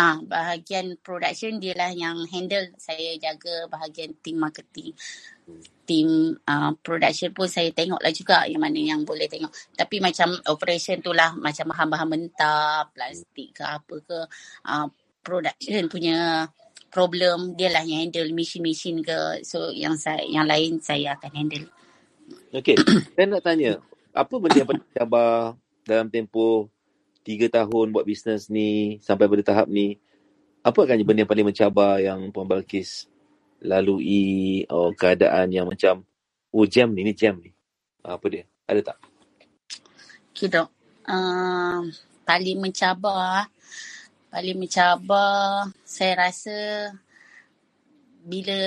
Ah, bahagian production dia lah yang handle. Saya jaga bahagian team marketing. Team uh, production pun saya tengok lah juga yang mana yang boleh tengok. Tapi macam operation tu lah macam bahan-bahan mentah, plastik ke apa ke. Uh, production punya problem dia lah yang handle mesin-mesin ke. So yang saya yang lain saya akan handle. Okey, saya nak tanya, apa benda yang paling cabar dalam tempoh tiga tahun buat bisnes ni sampai pada tahap ni? Apa agaknya benda yang paling mencabar yang Puan Balkis lalui oh, keadaan yang macam oh jam ni, ni jam ni. Apa dia? Ada tak? Okay dok. Uh, paling mencabar, paling mencabar saya rasa bila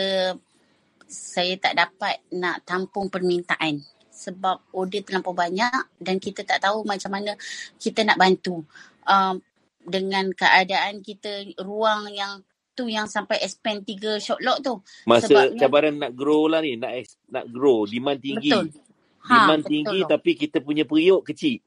saya tak dapat nak tampung permintaan sebab order terlampau banyak dan kita tak tahu macam mana kita nak bantu. Um, dengan keadaan kita ruang yang tu yang sampai expand tiga shot lock tu. Masa Sebabnya- cabaran nak grow lah ni, nak nak grow, demand tinggi. Betul. Demand betul tinggi dok. tapi kita punya periuk kecil.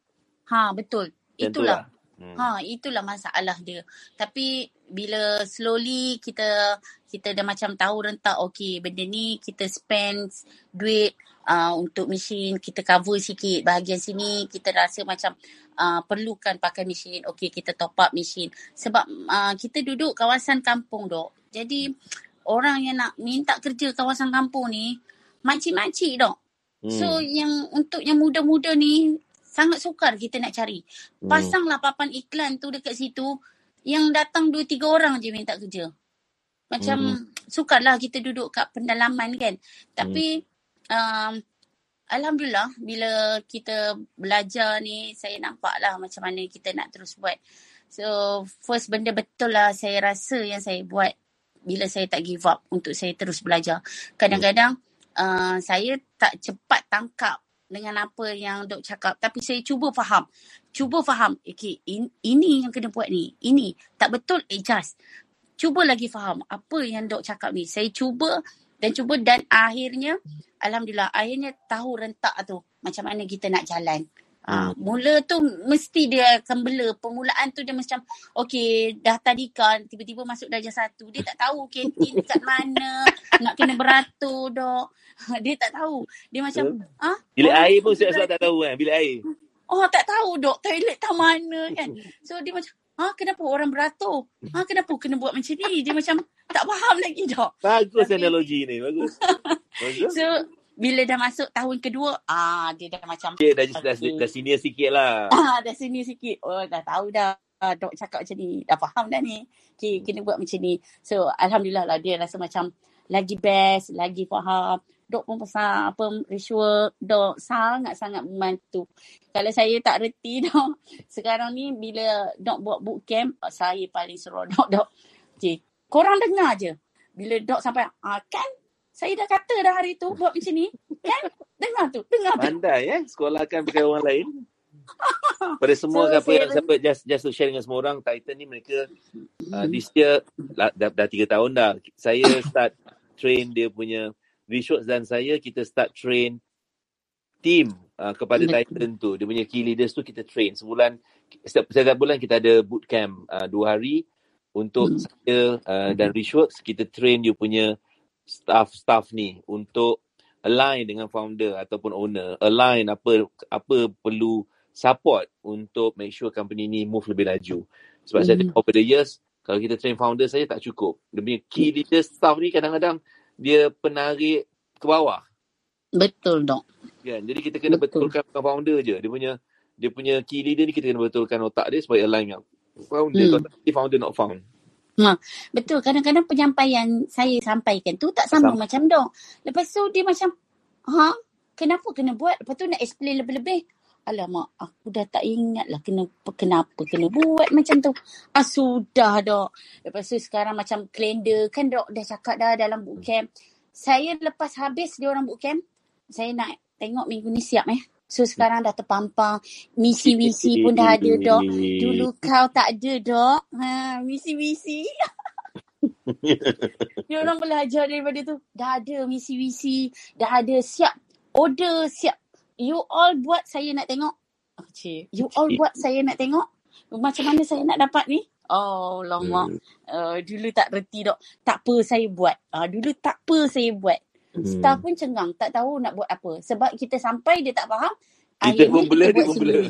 Ha betul. Itulah. lah. Hmm. Ha, itulah masalah dia. Tapi bila slowly kita kita dah macam tahu rentak okey benda ni kita spend duit uh, untuk mesin, kita cover sikit bahagian sini, kita rasa macam uh, perlukan pakai mesin. Okey, kita top up mesin. Sebab uh, kita duduk kawasan kampung dok. Jadi orang yang nak minta kerja kawasan kampung ni makcik-makcik dok. Hmm. So yang untuk yang muda-muda ni sangat sukar kita nak cari. Hmm. Pasanglah papan iklan tu dekat situ yang datang dua tiga orang je minta kerja. Macam Hmm. sukarlah kita duduk kat pendalaman kan. Tapi um, Alhamdulillah bila kita belajar ni saya nampak lah macam mana kita nak terus buat. So first benda betul lah saya rasa yang saya buat bila saya tak give up untuk saya terus belajar. Kadang-kadang uh, saya tak cepat tangkap dengan apa yang dok cakap tapi saya cuba faham. Cuba faham. Okay, in, ini yang kena buat ni. Ini tak betul adjust. Cuba lagi faham apa yang dok cakap ni. Saya cuba dan cuba dan akhirnya alhamdulillah akhirnya tahu rentak tu macam mana kita nak jalan. Ah, mula tu mesti dia akan bela. Permulaan tu dia macam okey dah tadika tiba-tiba masuk darjah satu. Dia tak tahu kantin kat mana, nak kena beratur dok. Dia tak tahu. Dia macam ah Bilik orang air pun saya tak tahu kan, bilik air. Oh tak tahu dok toilet tak mana kan. So dia macam ha kenapa orang beratur? Ha kenapa kena buat macam ni? Dia macam tak faham lagi dok. Bagus Tapi- analogi ni, bagus. Bagus. So bila dah masuk tahun kedua ah dia dah macam Cik dah, dah, Okey. dah senior sikit lah. ah dah sini sikit. Oh dah tahu dah. Ah, dok cakap macam ni. Dah faham dah ni. Okay, kena buat macam ni. So, Alhamdulillah lah dia rasa macam lagi best, lagi faham. Dok pun pasal apa ritual. Dok sangat-sangat membantu. Kalau saya tak reti dok. Sekarang ni bila dok buat bootcamp, saya paling seronok dok. Okay, korang dengar je. Bila dok sampai, ah, kan saya dah kata dah hari tu buat macam ni. Kan? Dengar tu, dengar tu. Pandai eh, sekolahkan pakai orang lain. Pada semua So, apa yang sampai just just to share dengan semua orang, Titan ni mereka uh, this year lah, dah, dah tiga tahun dah. Saya start train dia punya Rishworks dan saya kita start train team uh, kepada. Titan tu. Dia punya key leaders tu kita train. Sebulan, setiap, setiap bulan kita ada bootcamp uh, dua hari untuk Hmm. saya uh, dan Rishworks. Kita train you punya staff-staff ni untuk align dengan founder ataupun owner. Align apa apa perlu support untuk make sure company ni move lebih laju. Sebab saya Hmm. tengok over the years, kalau kita train founder saja tak cukup. Dia punya key leaders staff ni kadang-kadang dia penarik ke bawah. Betul dok. Kan? Jadi kita kena Betul. betulkan bukan founder je. Dia punya dia punya key leader ni kita kena betulkan otak dia supaya align dengan founder. Hmm. Kalau founder not found. Betul. Kadang-kadang penyampaian saya sampaikan tu tak sama Sama. macam dok. Lepas tu dia macam, ha? Kenapa kena buat? Lepas tu nak explain lebih-lebih. Alamak, aku dah tak ingat lah kena, kenapa kena buat macam tu. Ah, sudah dok. Lepas tu sekarang macam kalender kan dok dah cakap dah dalam bootcamp. Saya lepas habis dia orang bootcamp, saya nak tengok minggu ni siap eh. So sekarang dah terpampang. Misi-misi pun dah ada dok. Dulu kau tak ada dok. Ha, misi-misi. Dia orang belajar daripada tu. Dah ada misi-misi. Dah ada siap. Order siap. You all buat saya nak tengok. Oh, cik. You all buat saya nak tengok. Macam mana saya nak dapat ni? Oh, lama. Hmm. Uh, dulu tak reti dok. Tak apa saya buat. Uh, dulu tak apa saya buat. Hmm. Staff pun cengang. Tak tahu nak buat apa. Sebab kita sampai dia tak faham. Kita pun kita dia pun sendiri.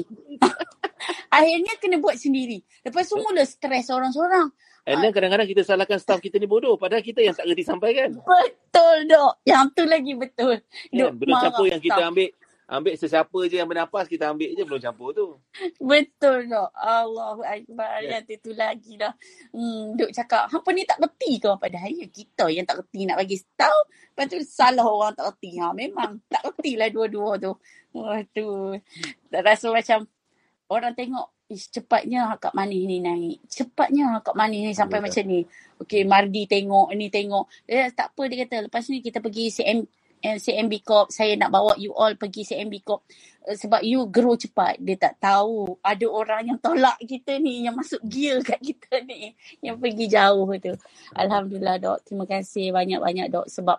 akhirnya kena buat sendiri. Lepas tu mula stres orang-orang. And then kadang-kadang kita salahkan staff kita ni bodoh. Padahal kita yang tak reti sampaikan. Betul dok. Yang tu lagi betul. Dok Kan? Belum marah campur yang kita staff. ambil. Ambil sesiapa je yang bernafas, kita ambil je belum campur tu. Betul dok. Allahu Akbar. Ya. Yang tu lagi dah. Hmm, duk cakap, hampa ni tak reti ke? Padahal ya kita yang tak reti nak bagi tahu. Lepas tu salah orang tak reti. Ha, memang tak reti lah dua-dua tu. Waduh. Tak rasa macam orang tengok Ish, cepatnya Kak Manis ni naik. Cepatnya Kak Manis ni sampai Ya. macam ni. Okey, Mardi tengok, ni tengok. Eh, tak apa dia kata. Lepas ni kita pergi CM, CMB Corp. Saya nak bawa you all pergi CMB Corp. Eh, Sebab you grow cepat. Dia tak tahu. Ada orang yang tolak kita ni. Yang masuk gear kat kita ni. Yang pergi jauh tu. Alhamdulillah dok. Terima kasih banyak-banyak dok. Sebab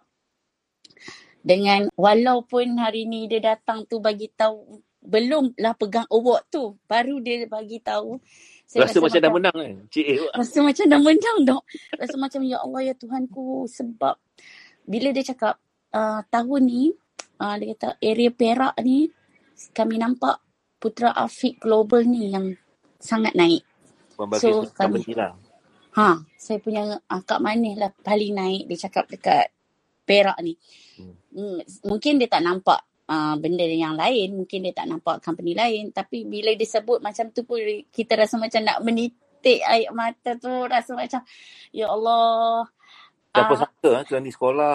dengan walaupun hari ni dia datang tu bagi tahu belum lah pegang award tu baru dia bagi tahu saya Rasa, macam dah menang kan? Cik eh, rasa macam dah menang dok rasa macam ya Allah ya Tuhanku sebab bila dia cakap uh, tahun ni uh, dia kata area Perak ni kami nampak Putra Afiq Global ni yang sangat naik Balkis So, kami- lah. Ha, saya punya akak manis lah paling naik dia cakap dekat Perak ni. Hmm. Mungkin dia tak nampak uh, benda yang lain, mungkin dia tak nampak company lain tapi bila dia sebut macam tu pun kita rasa macam nak menitik air mata tu rasa macam ya Allah Siapa Ah. sangka ha, kerana ni sekolah.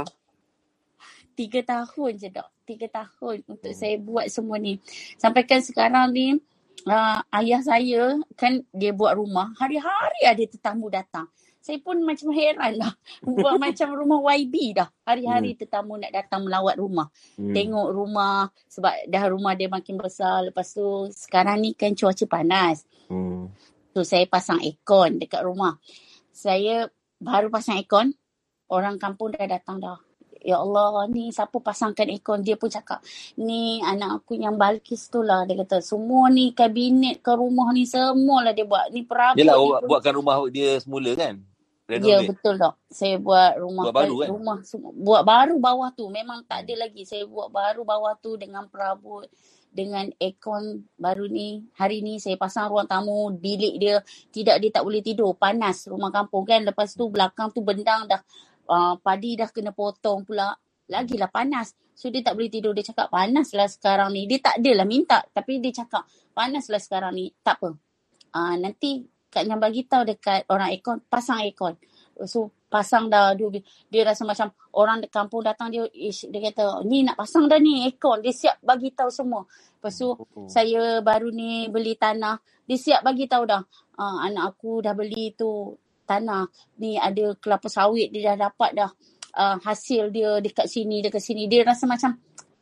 Tiga tahun je dok. Tiga tahun untuk saya buat semua ni. Sampai kan sekarang ni uh, ayah saya kan dia buat rumah. Hari-hari ada tetamu datang. Saya pun macam heran lah. Buat macam rumah YB dah. Hari-hari tetamu nak datang melawat rumah. Hmm. Tengok rumah. Sebab dah rumah dia makin besar. Lepas tu sekarang ni kan cuaca panas. Hmm. So saya pasang aircon dekat rumah. Saya baru pasang aircon, orang kampung dah datang dah. Ya Allah, ni siapa pasangkan aircon? Dia pun cakap, ni anak aku yang Balkis tu lah. Dia kata, semua ni kabinet ke rumah ni semua lah dia buat. Ni perabot. Yelah, ni awak pun- buatkan rumah dia semula kan? Ya Renovate. betul dok. Saya buat rumah Buat baru, kan? rumah semua buat baru bawah tu. Memang tak ada lagi. Saya buat baru bawah tu dengan perabot dengan aircon baru ni. Hari ni saya pasang ruang tamu, bilik dia tidak dia tak boleh tidur, panas rumah kampung kan. Lepas tu belakang tu bendang dah uh, padi dah kena potong pula. Lagilah panas. So dia tak boleh tidur. Dia cakap panas lah sekarang ni. Dia tak adalah minta tapi dia cakap panas lah sekarang ni. Tak apa. Uh, nanti Kak Nyam bagi tahu dekat orang aircon, pasang aircon. So pasang dah dia, dia rasa macam orang di kampung datang dia ish, dia kata ni nak pasang dah ni aircon dia siap bagi tahu semua lepas tu Oh. saya baru ni beli tanah dia siap bagi tahu dah uh, anak aku dah beli tu tanah ni ada kelapa sawit dia dah dapat dah uh, hasil dia dekat sini dekat sini dia rasa macam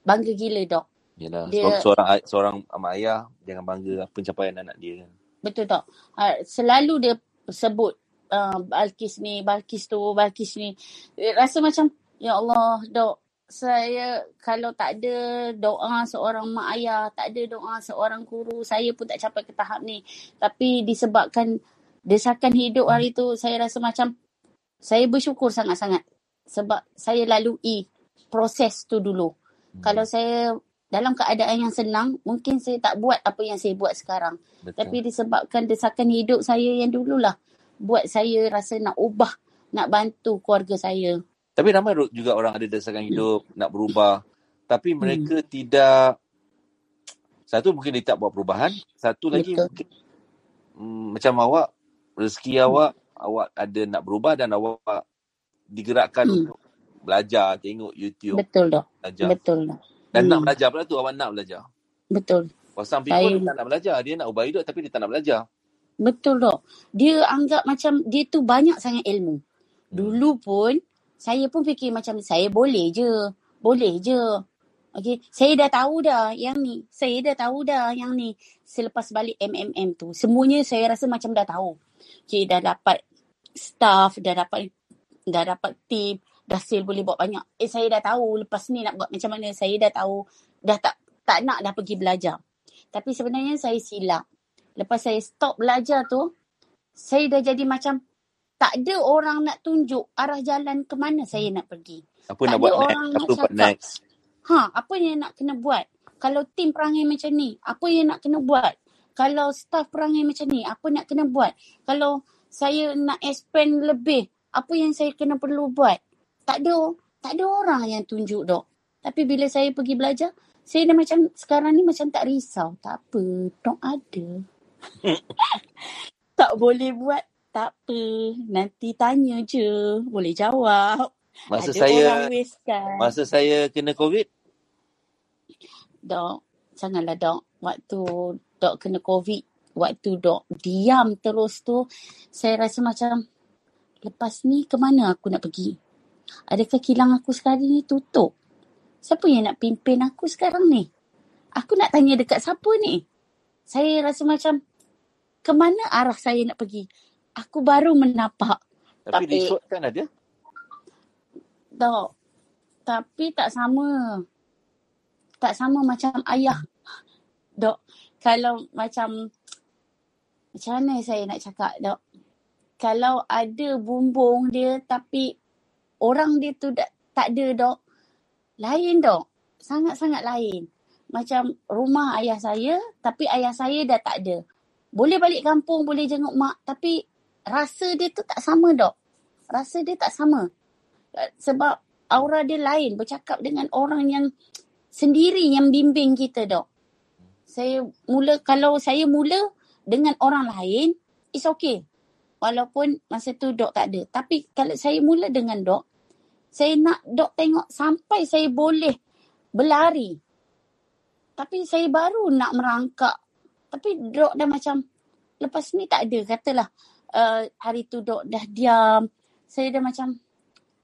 bangga gila dok Yelah, Dia- seorang, seorang, mak ayah jangan bangga pencapaian anak dia kan. Betul tak? Uh, selalu dia sebut uh, Balkis ni, Balkis tu, Balkis ni. Rasa macam Ya Allah, dok. Saya kalau tak ada doa seorang mak ayah, tak ada doa seorang guru, saya pun tak capai ke tahap ni. Tapi disebabkan desakan hidup hari tu, saya rasa macam saya bersyukur sangat-sangat. Sebab saya lalui proses tu dulu. Hmm. Kalau saya dalam keadaan yang senang, mungkin saya tak buat apa yang saya buat sekarang. Betul. Tapi disebabkan desakan hidup saya yang dululah buat saya rasa nak ubah, nak bantu keluarga saya. Tapi ramai juga orang ada desakan hidup nak berubah. Tapi mereka tidak satu mungkin dia tak buat perubahan, satu lagi Betul. mungkin mm, macam awak rezeki awak awak ada nak berubah dan awak digerakkan Hmm. untuk belajar, tengok YouTube, Betul dok. belajar. Betul dok. Dan nak Hmm. belajar pula tu awak nak belajar. Betul. Some people Saya- dia tak nak belajar, dia nak ubah hidup tapi dia tak nak belajar. Betul dok. Dia anggap macam dia tu banyak sangat ilmu. Dulu pun saya pun fikir macam saya boleh je. Boleh je. Okay. Saya dah tahu dah yang ni. Saya dah tahu dah yang ni. Selepas balik MMM tu. Semuanya saya rasa macam dah tahu. Okay, dah dapat staff, dah dapat dah dapat team, dah sale boleh buat banyak. Eh saya dah tahu lepas ni nak buat macam mana. Saya dah tahu dah tak tak nak dah pergi belajar. Tapi sebenarnya saya silap. Lepas saya stop belajar tu, saya dah jadi macam tak ada orang nak tunjuk arah jalan ke mana saya nak pergi. Apa Tak nak buat orang next? nak Apa buat next? Ha, apa yang nak kena buat? Kalau tim perangai macam ni, apa yang nak kena buat? Kalau staff perangai macam ni, apa nak kena buat? Kalau saya nak expand lebih, apa yang saya kena perlu buat? Tak ada tak ada orang yang tunjuk dok. Tapi bila saya pergi belajar, saya dah macam sekarang ni macam tak risau. Tak apa, dok ada. tak boleh buat, tak apa. Nanti tanya je, boleh jawab. Masa ada saya masa saya kena COVID, Dok, janganlah dok. Waktu dok kena COVID, waktu dok diam terus tu, saya rasa macam lepas ni ke mana aku nak pergi? Adakah kilang aku sekarang ni tutup? Siapa yang nak pimpin aku sekarang ni? Aku nak tanya dekat siapa ni? Saya rasa macam ke mana arah saya nak pergi? Aku baru menapak. tapi, Tapi- resort kan ada. Dok, tapi tak sama. Tak sama macam ayah. Dok, kalau macam, macam mana saya nak cakap, Dok? Kalau ada bumbung dia tapi orang dia tu tak, tak ada, Dok. Lain, Dok. Sangat-sangat lain. Macam rumah ayah saya tapi ayah saya dah tak ada. Boleh balik kampung, boleh jenguk mak tapi rasa dia tu tak sama, Dok. Rasa dia tak sama sebab aura dia lain bercakap dengan orang yang sendiri yang bimbing kita dok. Saya mula kalau saya mula dengan orang lain it's okay. Walaupun masa tu dok tak ada. Tapi kalau saya mula dengan dok saya nak dok tengok sampai saya boleh berlari. Tapi saya baru nak merangkak. Tapi dok dah macam lepas ni tak ada katalah uh, hari tu dok dah diam. Saya dah macam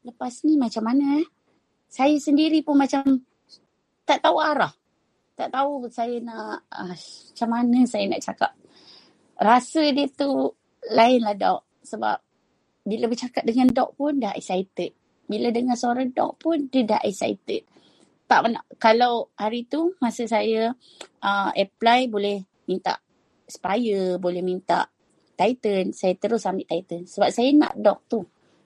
lepas ni macam mana eh? Saya sendiri pun macam tak tahu arah. Tak tahu saya nak, uh, macam mana saya nak cakap. Rasa dia tu lain lah dok. Sebab bila bercakap dengan dok pun dah excited. Bila dengar suara dok pun dia dah excited. Tak nak. Kalau hari tu masa saya uh, apply boleh minta Spire, boleh minta Titan. Saya terus ambil Titan. Sebab saya nak dok tu.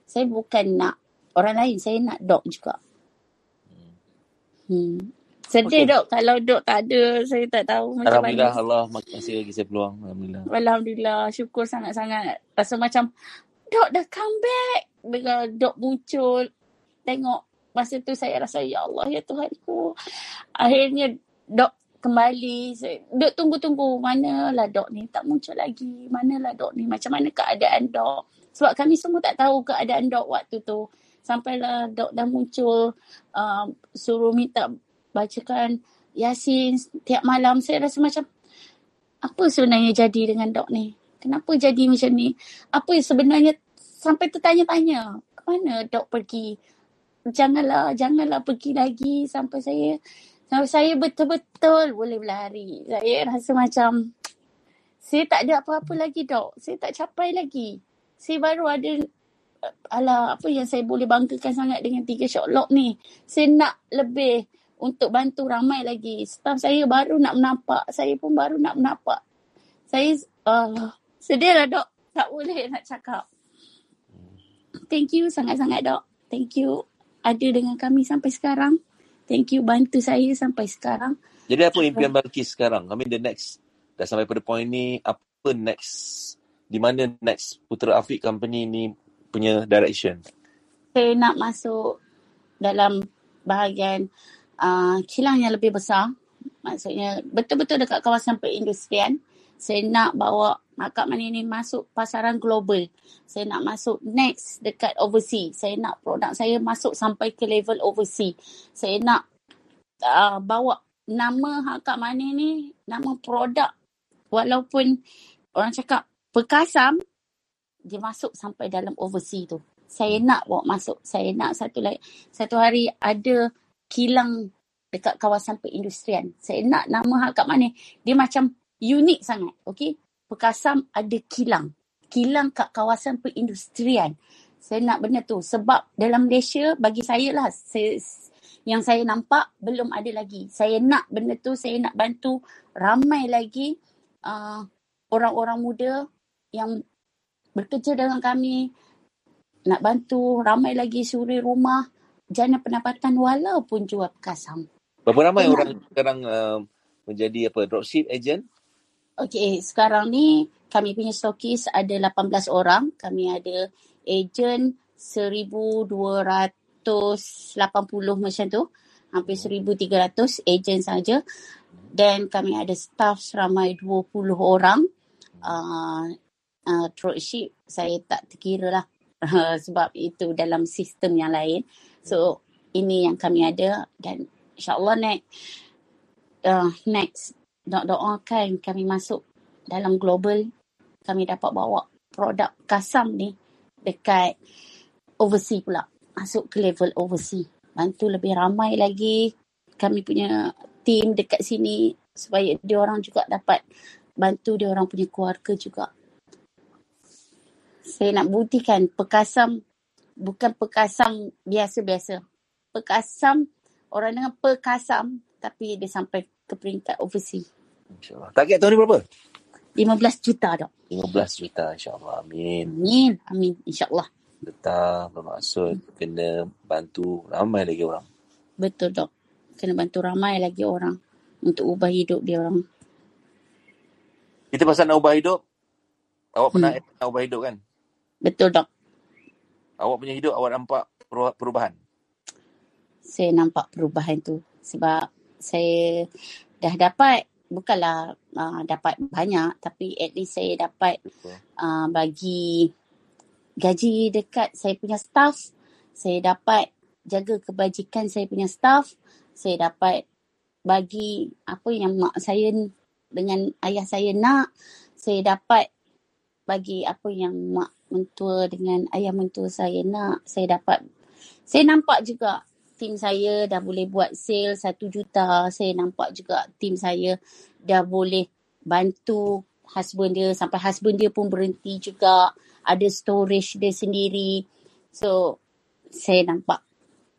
Saya bukan nak orang lain. Saya nak dok juga. Hmm. Sedih Okey. dok kalau dok tak ada. Saya tak tahu macam Alhamdulillah mana. Allah masih lagi saya peluang. Alhamdulillah. Alhamdulillah. Syukur sangat-sangat. Rasa macam dok dah come back. Dengan dok muncul. Tengok masa tu saya rasa ya Allah ya Tuhanku. Akhirnya dok kembali. Dok tunggu-tunggu. Manalah dok ni tak muncul lagi. Manalah dok ni. Macam mana keadaan dok. Sebab kami semua tak tahu keadaan dok waktu tu. Sampailah dok dah muncul. Um, suruh minta bacakan Yasin tiap malam. Saya rasa macam apa sebenarnya jadi dengan dok ni? Kenapa jadi macam ni? Apa yang sebenarnya sampai tertanya-tanya. Ke mana dok pergi? Janganlah, janganlah pergi lagi sampai saya sampai saya betul-betul boleh berlari. Saya rasa macam saya tak ada apa-apa lagi dok. Saya tak capai lagi. Saya baru ada ala apa yang saya boleh banggakan sangat dengan tiga shot lock ni. Saya nak lebih untuk bantu ramai lagi. Staff saya baru nak menampak. Saya pun baru nak menampak. Saya uh, sedih lah dok. Tak boleh nak cakap. Thank you sangat-sangat dok. Thank you ada dengan kami sampai sekarang. Thank you bantu saya sampai sekarang. Jadi apa impian Balkis sekarang? I mean the next, dah sampai pada point ni, apa next? Di mana next Putra Afiq Company ni punya direction? Saya nak masuk dalam bahagian uh, kilang yang lebih besar. Maksudnya betul-betul dekat kawasan perindustrian. Saya nak bawa Akak Mani ni masuk pasaran global. Saya nak masuk next dekat overseas. Saya nak produk saya masuk sampai ke level overseas. Saya nak uh, bawa nama Akak Mani ni, nama produk walaupun orang cakap perkasam, dia masuk sampai dalam overseas tu. Saya nak bawa masuk. Saya nak satu lagi, satu hari ada kilang dekat kawasan perindustrian. Saya nak nama Akak Mani. Dia macam unik sangat. Okay. Pekasam ada kilang. Kilang kat kawasan perindustrian. Saya nak benda tu. Sebab dalam Malaysia, bagi saya lah, saya, yang saya nampak belum ada lagi. Saya nak benda tu, saya nak bantu ramai lagi uh, orang-orang muda yang bekerja dengan kami. Nak bantu ramai lagi suri rumah, jana pendapatan walaupun jual pekasam. Berapa ramai orang sekarang uh, menjadi apa dropship agent? Okay, sekarang ni kami punya stokis ada 18 orang. Kami ada ejen 1280 macam tu. Hampir 1300 ejen saja. Dan kami ada staff seramai 20 orang. Uh, uh, dropship saya tak terkira lah. sebab itu dalam sistem yang lain. So, ini yang kami ada. Dan insyaAllah next, uh, next doa-doakan kami masuk dalam global kami dapat bawa produk kasam ni dekat overseas pula. Masuk ke level overseas. Bantu lebih ramai lagi. Kami punya team dekat sini supaya dia orang juga dapat bantu dia orang punya keluarga juga. Saya nak buktikan pekasam bukan pekasam biasa-biasa pekasam orang dengan pekasam tapi dia sampai ke peringkat overseas InsyaAllah. Target tahun ni berapa? 15 juta dok. 15 juta insyaAllah. Amin. Amin. Amin. InsyaAllah. Betul. Bermaksud kena bantu ramai lagi orang. Betul dok. Kena bantu ramai lagi orang untuk ubah hidup dia orang. Kita pasal nak ubah hidup. Awak pernah hmm. nak ubah hidup kan? Betul dok. Awak punya hidup awak nampak perubahan? Saya nampak perubahan tu. Sebab saya dah dapat bukanlah uh, dapat banyak tapi at least saya dapat uh, bagi gaji dekat saya punya staff saya dapat jaga kebajikan saya punya staff saya dapat bagi apa yang mak saya dengan ayah saya nak saya dapat bagi apa yang mak mentua dengan ayah mentua saya nak saya dapat saya nampak juga tim saya dah boleh buat sale satu juta. Saya nampak juga tim saya dah boleh bantu husband dia sampai husband dia pun berhenti juga. Ada storage dia sendiri. So, saya nampak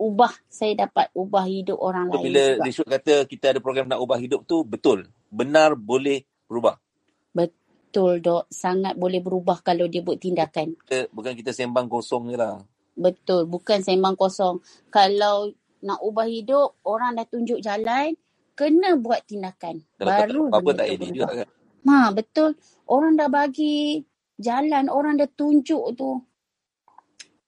ubah. Saya dapat ubah hidup orang so, lain bila juga. Bila kata kita ada program nak ubah hidup tu, betul. Benar boleh berubah. Betul dok. Sangat boleh berubah kalau dia buat tindakan. Kita, bukan kita sembang kosong je lah. Betul, bukan sembang kosong. Kalau nak ubah hidup, orang dah tunjuk jalan, kena buat tindakan. Kalau Baru tak, apa tak edit juga kan? Ha, betul. Orang dah bagi jalan, orang dah tunjuk tu.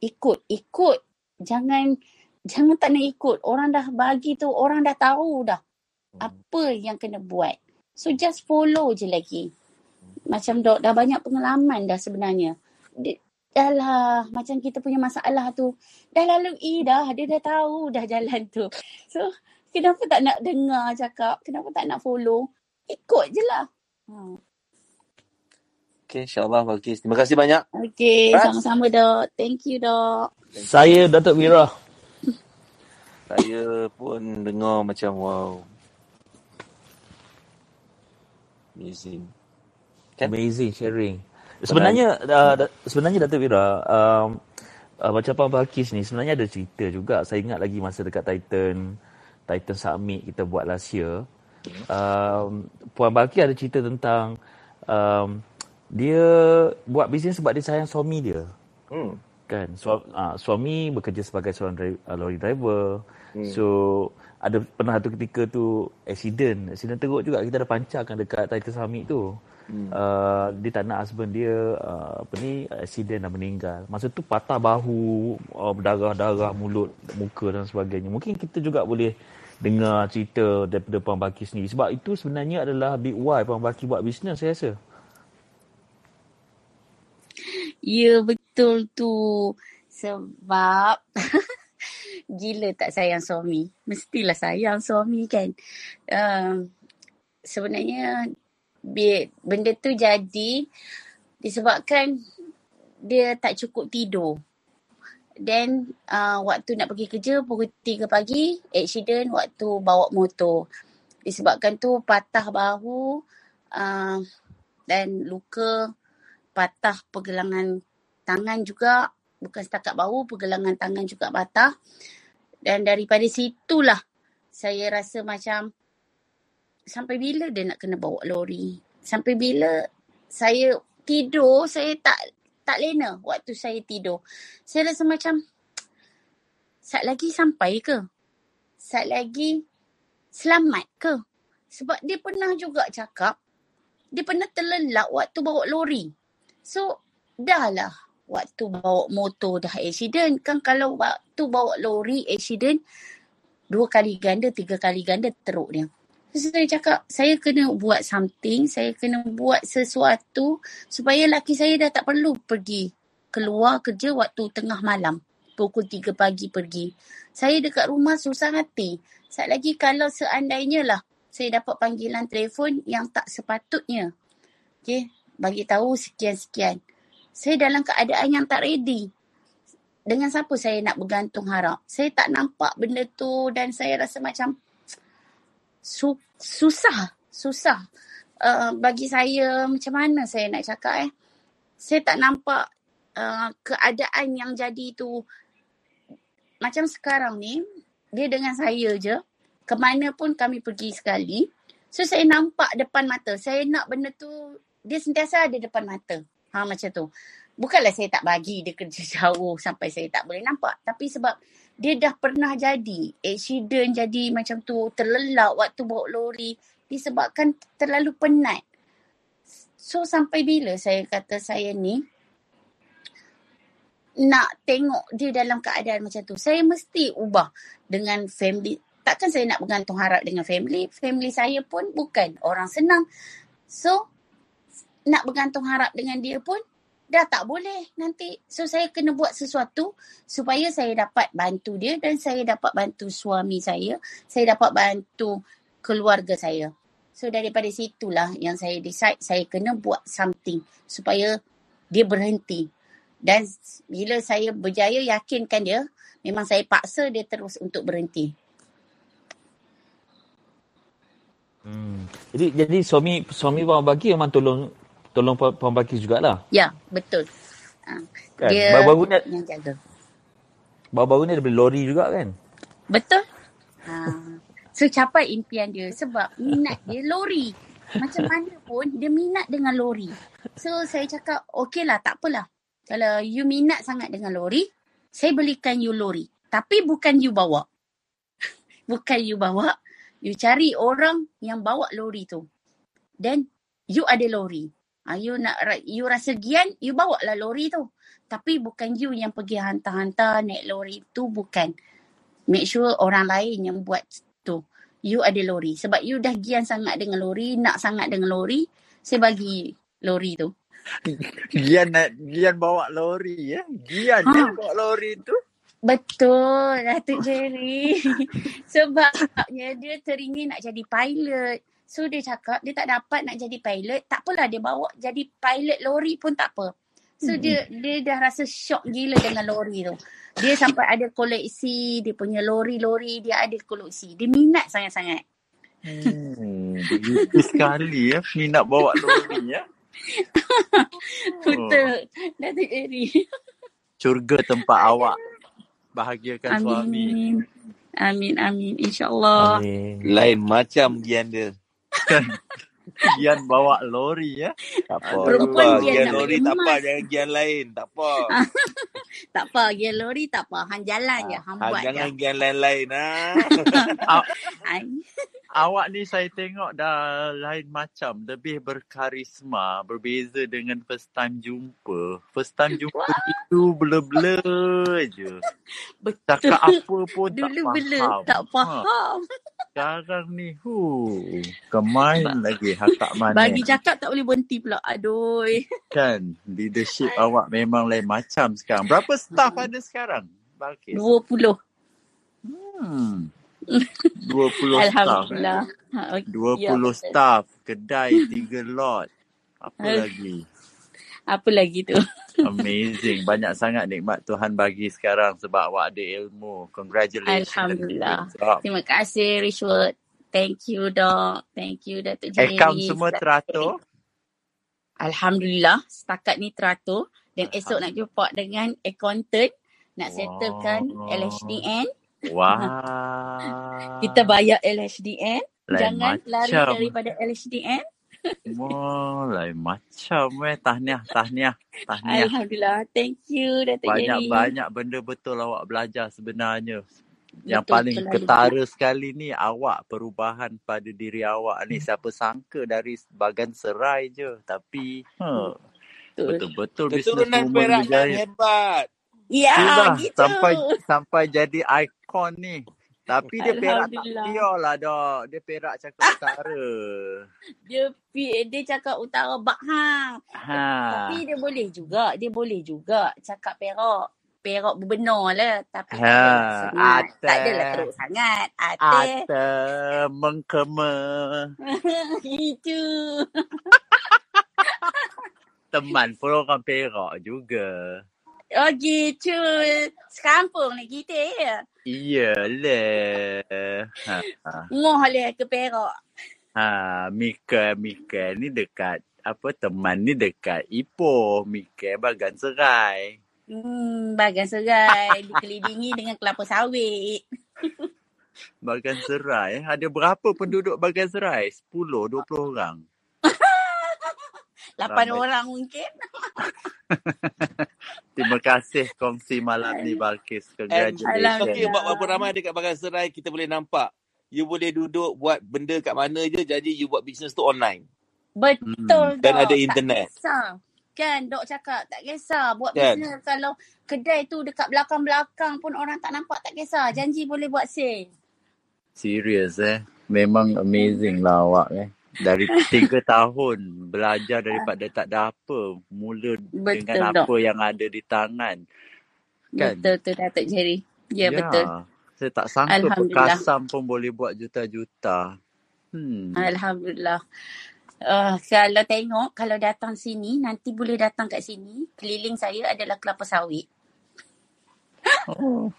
Ikut, ikut. Jangan jangan tak nak ikut. Orang dah bagi tu, orang dah tahu dah hmm. apa yang kena buat. So just follow je lagi. Macam dok dah banyak pengalaman dah sebenarnya dah lah macam kita punya masalah tu dah lalui dah dia dah tahu dah jalan tu so kenapa tak nak dengar cakap kenapa tak nak follow ikut je lah hmm. Okay, insyaAllah Balkis. Terima kasih banyak. Okay, sama-sama dok. Thank you dok. Thank Saya Datuk Mira. Saya pun dengar macam wow. Amazing. Kan? Amazing sharing. Sebenarnya uh, sebenarnya Datuk Wira um, uh, macam Puan Balkis ni sebenarnya ada cerita juga. Saya ingat lagi masa dekat Titan, Titan Summit kita buat last year. Um, Puan Balkis ada cerita tentang um, dia buat bisnes sebab dia sayang suami dia. Hmm. Kan? Su- uh, suami bekerja sebagai seorang dri- uh, lorry driver. Hmm. So ada pernah satu ketika tu accident. Accident teruk juga kita ada pancarkan dekat Titan Summit tu. Hmm. Uh, dia tak nak husband dia uh, apa ni accident dan meninggal. Masa tu patah bahu, uh, berdarah-darah mulut, muka dan sebagainya. Mungkin kita juga boleh dengar cerita daripada Puan Baki sendiri. Sebab itu sebenarnya adalah big why Puan Baki buat bisnes saya rasa. Ya betul tu. Sebab gila tak sayang suami. Mestilah sayang suami kan. Uh, sebenarnya benda tu jadi disebabkan dia tak cukup tidur. Then uh, waktu nak pergi kerja pukul 3 pagi, accident waktu bawa motor. Disebabkan tu patah bahu uh, dan luka patah pergelangan tangan juga. Bukan setakat bahu, pergelangan tangan juga patah. Dan daripada situlah saya rasa macam sampai bila dia nak kena bawa lori? Sampai bila saya tidur, saya tak tak lena waktu saya tidur. Saya rasa macam sat lagi sampai ke? Sat lagi selamat ke? Sebab dia pernah juga cakap dia pernah terlelap waktu bawa lori. So, dah lah waktu bawa motor dah accident. Kan kalau waktu bawa lori accident, dua kali ganda, tiga kali ganda teruk dia. So, saya cakap, saya kena buat something, saya kena buat sesuatu supaya laki saya dah tak perlu pergi keluar kerja waktu tengah malam. Pukul tiga pagi pergi. Saya dekat rumah susah hati. Saat lagi kalau seandainya lah saya dapat panggilan telefon yang tak sepatutnya. Okay, bagi tahu sekian-sekian. Saya dalam keadaan yang tak ready. Dengan siapa saya nak bergantung harap? Saya tak nampak benda tu dan saya rasa macam su- susah, susah. Uh, bagi saya macam mana saya nak cakap eh. Saya tak nampak uh, keadaan yang jadi tu macam sekarang ni dia dengan saya je kemana pun kami pergi sekali so saya nampak depan mata saya nak benda tu dia sentiasa ada depan mata ha macam tu bukanlah saya tak bagi dia kerja jauh sampai saya tak boleh nampak tapi sebab dia dah pernah jadi accident jadi macam tu terlelap waktu bawa lori disebabkan terlalu penat so sampai bila saya kata saya ni nak tengok dia dalam keadaan macam tu. Saya mesti ubah dengan family. Takkan saya nak bergantung harap dengan family. Family saya pun bukan orang senang. So, nak bergantung harap dengan dia pun dah tak boleh nanti. So, saya kena buat sesuatu supaya saya dapat bantu dia dan saya dapat bantu suami saya. Saya dapat bantu keluarga saya. So, daripada situlah yang saya decide saya kena buat something supaya dia berhenti dan bila saya berjaya yakinkan dia, memang saya paksa dia terus untuk berhenti. Hmm. Jadi jadi suami suami Puan Baki memang tolong tolong Puan Baki jugalah. Ya, betul. Ha, Kan? Dia Baru-baru ni yang jaga. baru-baru ni ada beli lori juga kan? Betul. Ha. So capai impian dia sebab minat dia lori. Macam mana pun dia minat dengan lori. So saya cakap okey lah tak apalah. Kalau you minat sangat dengan lori, saya belikan you lori. Tapi bukan you bawa. bukan you bawa. You cari orang yang bawa lori tu. Then you ada lori. Ha, you nak you rasa gian, you bawa lah lori tu. Tapi bukan you yang pergi hantar-hantar naik lori tu bukan. Make sure orang lain yang buat tu. You ada lori. Sebab you dah gian sangat dengan lori, nak sangat dengan lori, saya bagi lori tu. Gian nak Gian bawa lori ya. Gian Ha. bawa lori tu. Betul, Datuk Jerry. Sebabnya dia teringin nak jadi pilot. So dia cakap dia tak dapat nak jadi pilot. Tak apalah dia bawa jadi pilot lori pun tak apa. So dia dia dah rasa shock gila dengan lori tu. Dia sampai ada koleksi dia punya lori-lori dia ada koleksi. Dia minat sangat-sangat. Hmm, begitu sekali ya. Ni nak bawa lori ya. Betul. Datuk Jerry. Syurga tempat awak bahagiakan suami. Amin. Amin, amin. InsyaAllah. Amin. Lain macam Gian dia. Kan? Gian bawa lori ya. Tak apa. Perempuan tak apa. Gian Gian lori tak apa. Jangan Gian lain. Tak apa. Tak apa, gear lori tak apa. Hang jalan je, hang Ha, buat je. jangan Gian lain-lain. Ha? Ai. Awak ni saya tengok dah lain macam. Lebih berkarisma. Berbeza dengan first time jumpa. First time jumpa itu blur-blur je. Betul. Cakap apa pun tak Dulu faham. bela tak Ha. Sekarang ni, hu, kemain lagi hakak mana. Bagi cakap tak boleh berhenti pula. Aduh. Kan, leadership awak memang lain macam sekarang. Berapa staff ada sekarang? Balkis? 20. Hmm. 20 staff. Alhamdulillah. Ha, okay. 20 Ya, betul. staff, kedai 3 lot. Apa Eh. lagi? Apa lagi tu? Amazing. Banyak sangat nikmat Tuhan bagi sekarang sebab awak ada ilmu. Congratulations. Alhamdulillah. Terima kasih Richard. Thank you Dok. Thank you Datuk Jerry. Account semua teratur? Alhamdulillah. Setakat ni teratur. Dan esok nak jumpa dengan accountant. Nak settlekan Wow. LHDN. Wah. Kita bayar LHDN. Lain Jangan lari macam. daripada LHDN. Wah, lain macam eh. Tahniah, tahniah, tahniah. Alhamdulillah. Thank you Datuk Jerry. Banyak-banyak benda betul awak belajar sebenarnya. Yang Betul, paling betul ketara sekali ni awak perubahan pada diri awak ni. Siapa sangka dari bagan serai je. Tapi huh, Betul. betul-betul bisnes Keturunan woman nan berjaya. hebat. Ya, Itulah gitu. sampai sampai jadi ikon ni. Tapi dia perak tak pure lah dok. Dia perak cakap utara. Dia dia cakap utara bak hang. Ha. Tapi dia boleh juga. Dia boleh juga cakap perak. Perak berbenar lah. Tapi Ha, ate. Tak adalah teruk sangat. Ate. Ate mengkema. Itu. Teman pun orang perak juga. Oh gitu. Sekampung lah kita ya. Iyalah. Ha, ha. Ngoh lah ke perak. ha Mika, Mika ni dekat apa teman ni dekat Ipoh. Mika bagan serai. Hmm, bagan serai. Dikelilingi dengan kelapa sawit. Bagan serai. Ada berapa penduduk bagan serai? 10, 20 orang. Lapan Ramai. orang mungkin. Terima kasih kongsi malam ni Balkis. And Congratulations. okay, buat berapa ramai dekat Bagan Serai kita boleh nampak. You boleh duduk buat benda kat mana je jadi you buat business tu online. Betul Hmm. Dan ada internet. Tak kisah. Kan dok cakap tak kisah. Buat Kan? bisnes kalau kedai tu dekat belakang-belakang pun orang tak nampak tak kisah. Janji boleh buat sale. Serius eh. Memang amazing lah awak eh. Dari tiga tahun belajar daripada tak ada apa. Mula Betul, dengan Dok. apa yang ada di tangan. Kan? Betul tu Datuk Jerry. Ya, betul. Saya tak sangka perkasam pun boleh buat juta-juta. Hmm. Alhamdulillah. Uh, kalau tengok, kalau datang sini, nanti boleh datang kat sini. Keliling saya adalah kelapa sawit. Oh,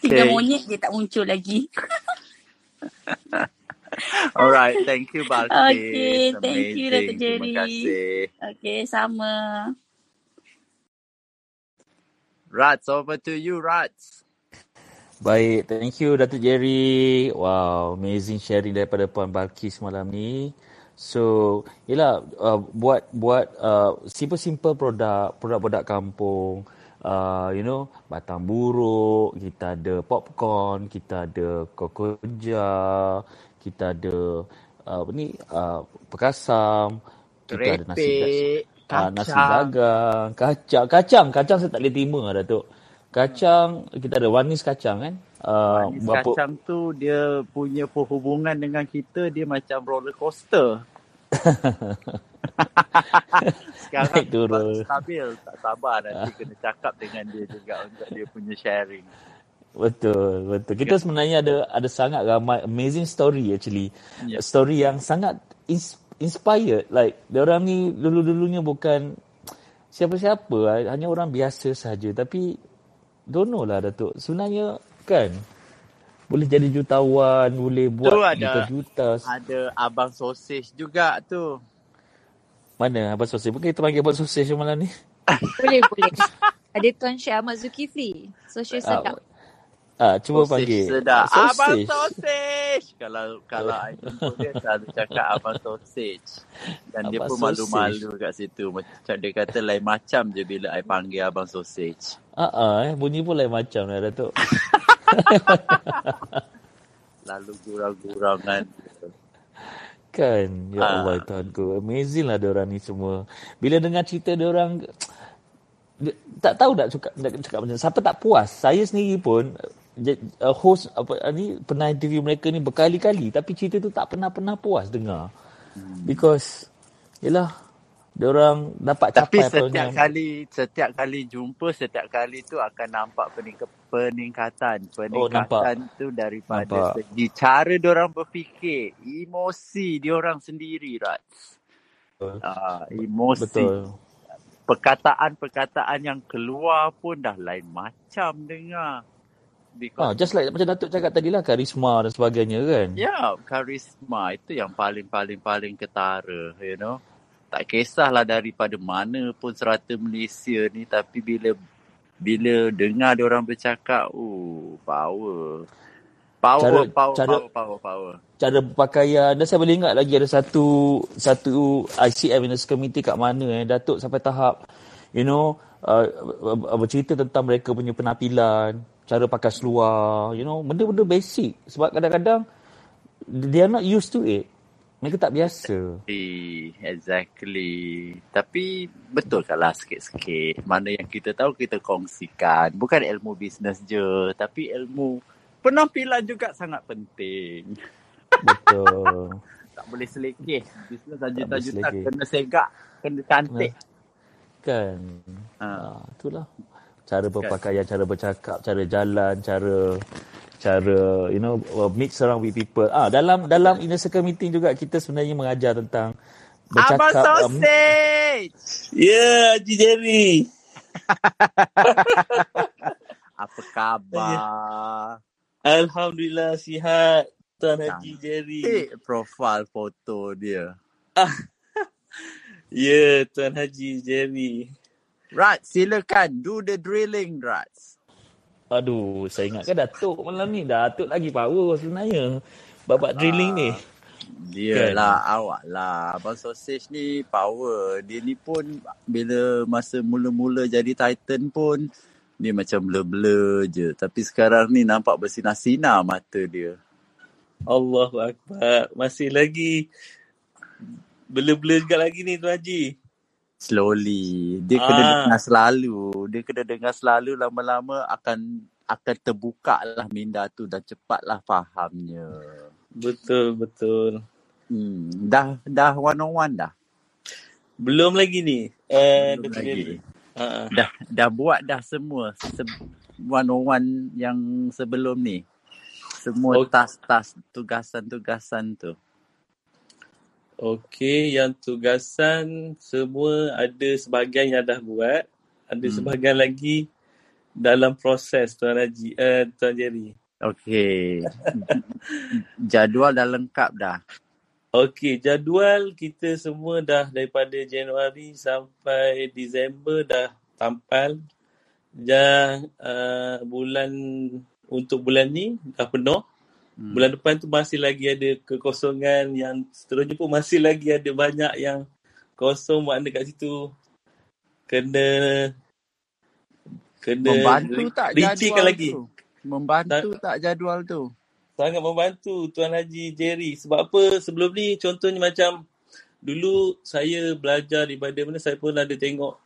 Tiga okay. monyet je tak muncul lagi. Alright, thank you Balkis. Okay, thank you, Datuk Amazing. Jerry. Terima kasih. Okay, sama. Rats, over to you Rats. Baik, thank you Datuk Jerry. Wow, amazing sharing daripada Puan Balkis malam ni. So, yelah uh, buat buat uh, simple-simple produk, produk-produk kampung. Uh, you know, batang buruk, kita ada popcorn, kita ada kokoja, kita ada uh, apa ni, uh, perkasam, kita ada nasi Kerepek, Ah, nasi kacang. dagang, kacang, kacang, kacang saya tak boleh terima lah Datuk. Kacang, kita ada wanis kacang kan. Uh, Manis kacang tu dia punya perhubungan dengan kita dia macam roller coaster. Sekarang Naik turun. stabil, tak sabar nanti kena cakap dengan dia juga untuk dia punya sharing. Betul, betul. Kita sebenarnya ada ada sangat ramai amazing story actually. Yeah. Story yang sangat ins- inspired. Like, orang ni dulu-dulunya bukan siapa-siapa, hanya orang biasa saja. Tapi, don't know lah Datuk. Sebenarnya kan, boleh jadi jutawan, boleh buat tu ada juta-juta. ada abang sosis juga tu. Mana Abang Sosis? Mungkin kita panggil Abang Sosis malam ni. Boleh, boleh. Ada Tuan Syed Ahmad Zulkifli. Sosial sedap. Ah, cuba Sausage panggil. sedap. Abang Sausage. sausage. Kalau kalau I jumpa dia selalu cakap abang sausage. Dan dia Abang pun sausage. malu-malu kat situ. Macam dia kata lain macam je bila I panggil abang sausage. Ah, ah, eh, bunyi pun lain macam dah Datuk. Lalu gurau-gurau kan. Kan, ya Ah. Allah Tuhanku. Amazing lah diorang ni semua. Bila dengar cerita diorang, dia- tak tahu nak cakap, nak cakap macam. Siapa tak puas. Saya sendiri pun, uh, host apa ni pernah interview mereka ni berkali-kali tapi cerita tu tak pernah-pernah puas dengar. Hmm. Because, yelah, diorang dapat Tapi capai apa setiap yang... kali setiap kali jumpa setiap kali tu akan nampak pening- peningkatan. Oh, nampak. Peningkatan tu daripada Nampak. segi cara diorang berfikir, emosi diorang sendiri, Rats. Ah, emosi. Betul. Perkataan-perkataan yang keluar pun dah lain macam dengar. Ah, Because just like macam Datuk cakap tadi lah, karisma dan sebagainya kan. Ya, karisma itu yang paling-paling-paling ketara, you know. Tak kisahlah daripada mana pun serata Malaysia ni tapi bila bila dengar dia orang bercakap, oh, power. Power, Cara- power, cara- power, power, power. cara berpakaian dan saya boleh ingat lagi ada satu satu ICM Minister Committee kat mana eh Datuk sampai tahap you know uh, bercerita tentang mereka punya penampilan cara pakai seluar you know benda-benda basic sebab kadang-kadang they are not used to it mereka tak biasa Exactly. Tapi betul lah sikit-sikit. Mana yang kita tahu kita kongsikan. Bukan ilmu bisnes je. Tapi ilmu penampilan juga sangat penting. betul Tak boleh selekeh. Bisnes juta-juta kena segak. Kena cantik. kan Ha. ah, itulah cara berpakaian cara bercakap cara jalan cara cara you know mix around with people ah dalam dalam inner circle meeting juga kita sebenarnya mengajar tentang Abang bercakap um, sausage! Ya, Haji Jerry. Apa khabar? Alhamdulillah sihat. Tuan Haji Jerry. Eh, profil foto dia. Ya, Tuan Haji Jerry. Rat, silakan. Do the drilling, Rat. aduh saya ingatkan Datuk malam ni Datuk lagi power sebenarnya babak drilling ni Dia lah, awak lah. Abang sausage ni power. Dia ni pun bila masa mula-mula jadi Titan pun dia macam blur-blur je. Tapi sekarang ni nampak bersinar-sinar mata dia. Allahu Akbar. Masih lagi blur-blur juga lagi ni Tuan Haji. Slowly. Dia kena Ah. dengar selalu. Dia kena dengar selalu lama-lama akan akan terbuka lah minda tu dan cepatlah fahamnya. Betul, betul. Hmm, dah dah one on one dah. Belum lagi ni. Uh, Belum lagi. Jerry. Uh, Dah dah buat dah semua se- one on one yang sebelum ni. Semua Ok- tas-tas tugasan-tugasan tu. Okey, yang tugasan semua ada sebahagian yang dah buat. Ada Hmm. sebahagian lagi dalam proses Tuan Haji, uh, Tuan Jerry. Okey. Jadual dah lengkap dah. Okey, jadual kita semua dah daripada Januari sampai Disember dah tampal. Dah uh, bulan untuk bulan ni dah penuh. Hmm. Bulan depan tu masih lagi ada kekosongan yang seterusnya pun masih lagi ada banyak yang kosong makna kat situ kena kena Membantu tak jadual lagi. tu? Membantu tak jadual tu? Sangat membantu Tuan Haji Jerry. Sebab apa sebelum ni contohnya macam dulu saya belajar daripada mana saya pun ada tengok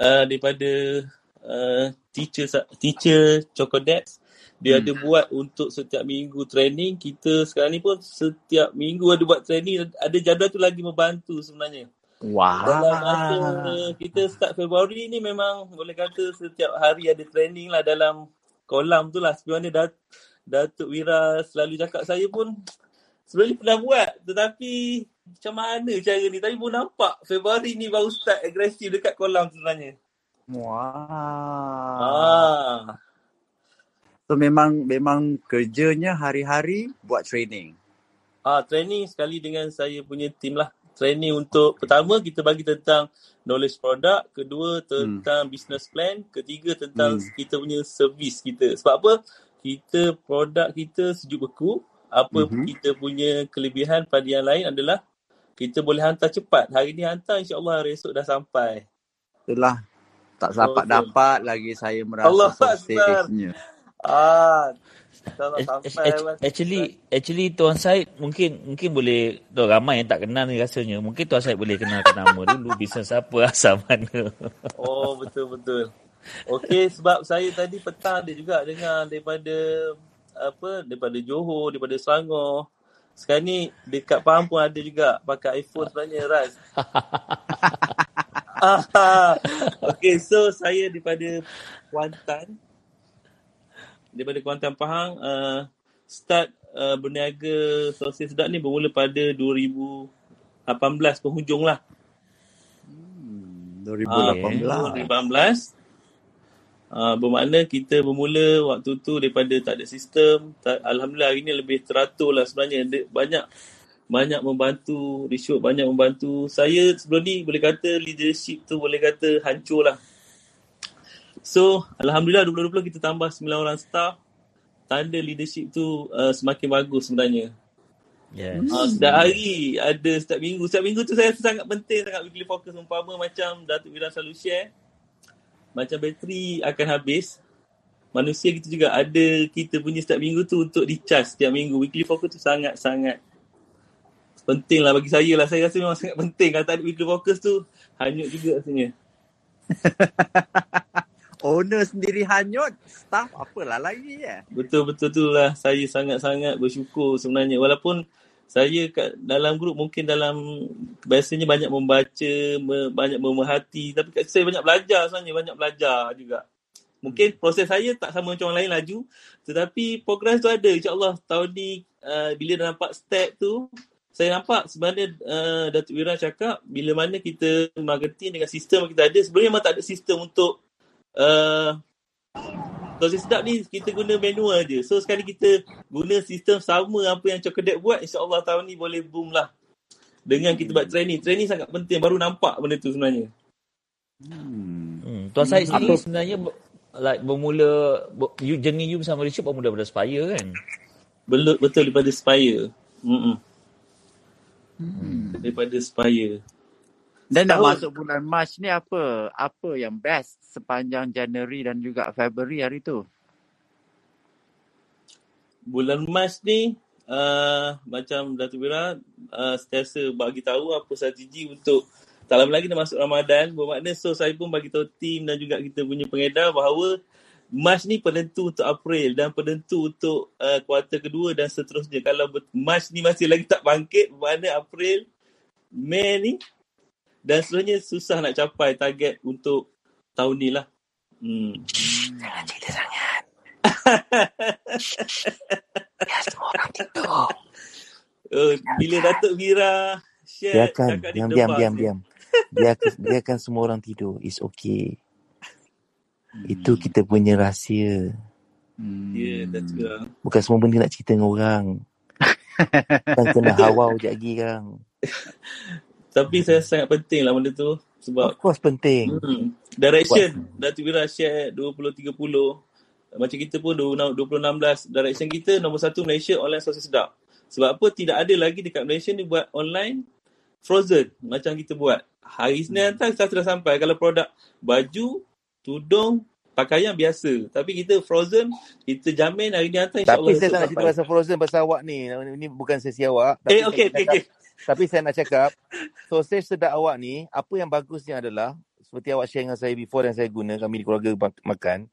uh, daripada uh, teacher teacher Chocodex dia Hmm. ada buat untuk setiap minggu training. Kita sekarang ni pun setiap minggu ada buat training. Ada jadual tu lagi membantu sebenarnya. Wah. Dalam masa kita start Februari ni memang boleh kata setiap hari ada training lah dalam kolam tu lah. Sebenarnya Dat Datuk Wira selalu cakap saya pun sebenarnya pernah buat tetapi macam mana cara ni. Tapi pun nampak Februari ni baru start agresif dekat kolam sebenarnya. Wah. Ah. So memang memang kerjanya hari-hari buat training. Ah, training sekali dengan saya punya team lah. training untuk pertama kita bagi tentang knowledge produk, kedua tentang hmm. business plan, ketiga tentang hmm. kita punya service kita. Sebab apa? Kita produk kita sejuk beku, apa hmm. kita punya kelebihan pada yang lain adalah kita boleh hantar cepat. Hari ni hantar insya-Allah hari esok dah sampai. Itulah tak dapat dapat lagi saya merasa Allah. Ah, Actually, actually Tuan Said mungkin mungkin boleh tu ramai yang tak kenal ni rasanya. Mungkin Tuan Said boleh kenalkan nama dulu bisnes apa asal mana. Oh betul betul. Okey sebab saya tadi petang dia juga dengar daripada apa daripada Johor, daripada Selangor. Sekarang ni dekat Pahang pun ada juga pakai iPhone sebenarnya Raz. okay, so saya daripada Kuantan daripada Kuantan Pahang uh, start uh, berniaga sosis sedap ni bermula pada 2018 penghujung lah. Hmm, 2018. Uh, 2018. Uh, bermakna kita bermula waktu tu daripada tak ada sistem. Tak, Alhamdulillah hari ni lebih teratur lah sebenarnya. Banyak banyak membantu, Rishwood banyak membantu. Saya sebelum ni boleh kata leadership tu boleh kata hancur lah. So, Alhamdulillah 2020 kita tambah 9 orang staff. Tanda leadership tu uh, semakin bagus sebenarnya. Yes. Uh, setiap hari ada setiap minggu. Setiap minggu tu saya rasa sangat penting sangat weekly focus. Umpama macam Datuk Wira selalu share. Macam bateri akan habis. Manusia kita juga ada kita punya setiap minggu tu untuk recharge setiap minggu. Weekly focus tu sangat-sangat penting lah bagi saya lah. Saya rasa memang sangat penting. Kalau tak ada weekly focus tu hanyut juga rasanya. owner sendiri hanyut, staff apalah lagi ya. Betul-betul tu lah. Saya sangat-sangat bersyukur sebenarnya. Walaupun saya kat dalam grup mungkin dalam biasanya banyak membaca, me, banyak memerhati. Tapi kat saya banyak belajar sebenarnya. Banyak belajar juga. Mungkin hmm. proses saya tak sama macam orang lain laju. Tetapi progres tu ada. InsyaAllah tahun ni uh, bila dah nampak step tu, saya nampak sebenarnya uh, Datuk Wira cakap bila mana kita marketing dengan sistem yang kita ada, sebenarnya memang tak ada sistem untuk uh, Sosis sedap ni kita guna manual je. So sekali kita guna sistem sama apa yang Cokedet buat, insyaAllah tahun ni boleh boom lah. Dengan kita buat training. Training sangat penting. Baru nampak benda tu sebenarnya. Hmm. hmm. Tuan Syed sendiri sebenarnya like bermula you journey you bersama Richard bermula daripada Spire kan? Betul, betul daripada Spire. Hmm. Daripada Spire. Dan dah masuk bulan Mac ni apa? Apa yang best sepanjang Januari dan juga Februari hari tu? Bulan Mac ni uh, macam Datuk Bira uh, sentiasa bagi tahu apa strategi untuk tak lama lagi dah masuk Ramadan. Bermakna so saya pun bagi tahu tim dan juga kita punya pengedar bahawa Mac ni penentu untuk April dan penentu untuk uh, kuartal kedua dan seterusnya. Kalau Mac ni masih lagi tak bangkit, bermakna April, Mei ni dan sebenarnya susah nak capai target untuk tahun ni lah. Hmm. Jangan cerita sangat. Biar semua orang tidur. Oh, bila Datuk Mira share biarkan, diam, diam, diam, diam. Biarkan, biarkan semua orang tidur. It's okay. Hmm. Itu kita punya rahsia. Hmm. Ya, yeah, Datuk Mira. Bukan semua benda nak cerita dengan orang. Kan kena hawau je lagi kan. Tapi saya sangat penting lah benda tu. Sebab Of course penting. Hmm, direction. Datuk Wira share 2030. Macam kita pun 2016. Direction kita nombor satu Malaysia online sosial sedap. Sebab apa tidak ada lagi dekat Malaysia ni buat online frozen macam kita buat. Hari Senin hantar kita sudah sampai. Kalau produk baju, tudung, pakaian biasa. Tapi kita frozen, kita jamin hari ni hantar insyaAllah. Tapi saya tak nak cerita pasal frozen pasal awak ni. Ini bukan sesi awak. Eh, okey, okey, okey. Tapi saya nak cakap, sausage sedap awak ni, apa yang bagusnya adalah, seperti awak share dengan saya before dan saya guna, kami di keluarga makan.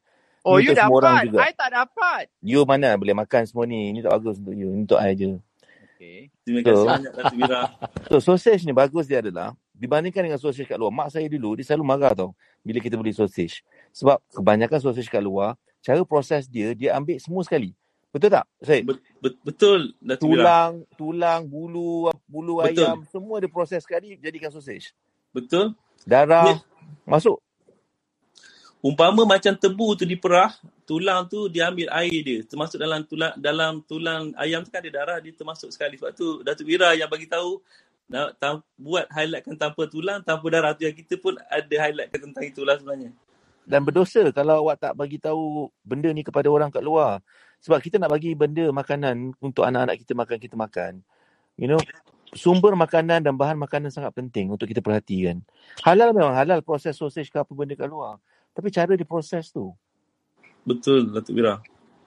Oh, you dapat? I tak dapat. You mana boleh makan semua ni. Ini tak bagus untuk you. Ini untuk I je. Okay. Terima kasih so, banyak, Datuk Mira. So, sausage ni bagus dia adalah, dibandingkan dengan sausage kat luar, mak saya dulu, dia selalu marah tau, bila kita beli sausage. Sebab kebanyakan sausage kat luar, cara proses dia, dia ambil semua sekali. Betul tak? Saya. betul. Datuk tulang, Mira. tulang, bulu, bulu betul. ayam, semua dia proses sekali jadikan sausage. Betul. Darah ya. masuk. Umpama macam tebu tu diperah, tulang tu dia ambil air dia. Termasuk dalam tulang dalam tulang ayam tu kan ada darah dia termasuk sekali. Sebab tu Datuk Wira yang bagi tahu nak tam, buat highlightkan tanpa tulang, tanpa darah tu yang kita pun ada highlightkan tentang itulah sebenarnya. Dan berdosa kalau awak tak bagi tahu benda ni kepada orang kat luar. Sebab kita nak bagi benda makanan untuk anak-anak kita makan, kita makan. You know, sumber makanan dan bahan makanan sangat penting untuk kita perhatikan. Halal memang halal proses sausage ke apa benda kat luar. Tapi cara diproses tu. Betul, Datuk Wira.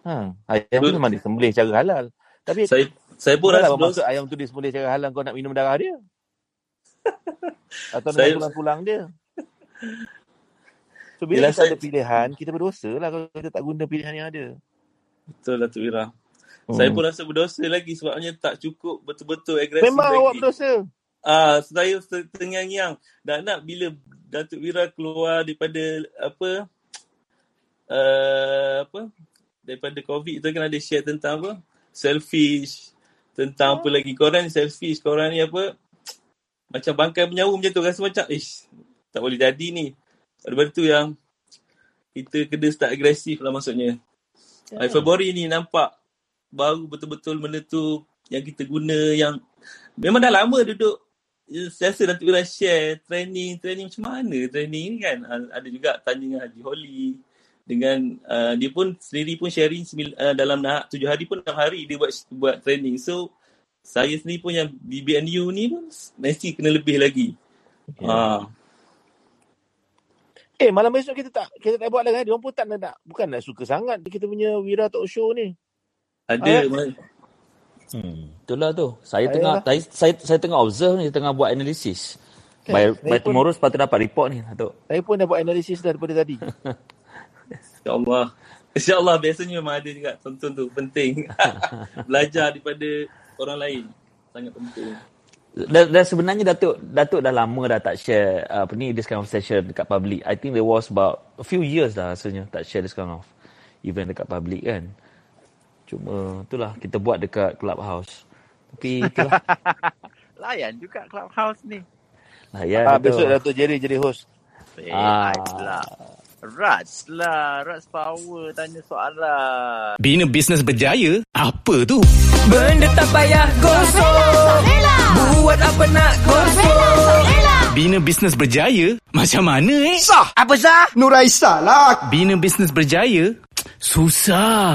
Ha, ayam tu memang disembelih cara halal. Tapi Saya saya pun rasa bermaksud berdosa. ayam tu disembelih cara halal kau nak minum darah dia. Atau Saya- dengan tulang-tulang dia. So bila Yelah, kita saya- ada pilihan, kita berdosa lah kalau kita tak guna pilihan yang ada. Betul Datuk Wira. Hmm. Saya pun rasa berdosa lagi sebabnya tak cukup betul-betul agresif Memang lagi. awak berdosa. Ah, saya terngiang-ngiang. Dan nak bila Datuk Wira keluar daripada apa uh, apa daripada COVID tu kan ada share tentang apa selfish tentang apa lagi korang ni selfish korang ni apa macam bangkai penyawa macam tu rasa macam ish tak boleh jadi ni daripada tu yang kita kena start agresif lah maksudnya yeah. Februari ni nampak baru betul-betul benda tu yang kita guna yang memang dah lama duduk Ya, saya rasa Datuk Wira share training training macam mana training ni kan ada juga tanya dengan Haji Holly dengan uh, dia pun sendiri pun sharing sembil, uh, dalam nah, tujuh hari pun enam hari dia buat buat training so saya sendiri pun yang BBNU ni pun mesti kena lebih lagi yeah. Eh, malam besok kita tak kita tak buat lagi. Dia pun tak nak, bukan nak suka sangat kita punya Wira Talk Show ni. ada Ah, Hmm, itulah tu. Saya Ayalah. tengah saya, saya saya tengah observe ni, tengah buat analisis. Kan, By, by pun- tomorrow sepatutnya dapat report ni, Datuk. Saya pun dah buat analisis dah daripada tadi. InsyaAllah InsyaAllah biasanya memang ada juga tonton tu penting belajar daripada orang lain sangat penting Dan, dan sebenarnya Datuk Datuk dah lama dah tak share uh, apa ni this kind of session dekat public. I think there was about a few years dah rasanya tak share this kind of event dekat public kan. Cuma itulah kita buat dekat clubhouse. Tapi itulah. Layan juga Clubhouse ni. ya ah, besok Datuk Jerry jadi host. Eh, Ah. Raj lah. Raj power tanya soalan. Bina bisnes berjaya? Apa tu? Benda tak payah gosok Buat apa nak gosok Bina bisnes berjaya? Macam mana eh? Sah Apa sah? Nuraisa lah Bina bisnes berjaya? Susah.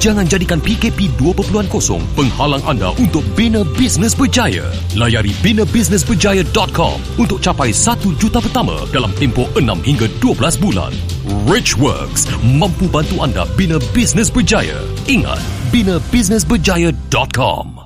Jangan jadikan PKP 2.0 penghalang anda untuk bina bisnes berjaya. Layari binabisnesberjaya.com untuk capai 1 juta pertama dalam tempoh 6 hingga 12 bulan. Rich Works mampu bantu anda bina bisnes berjaya. Ingat, binabisnesberjaya.com.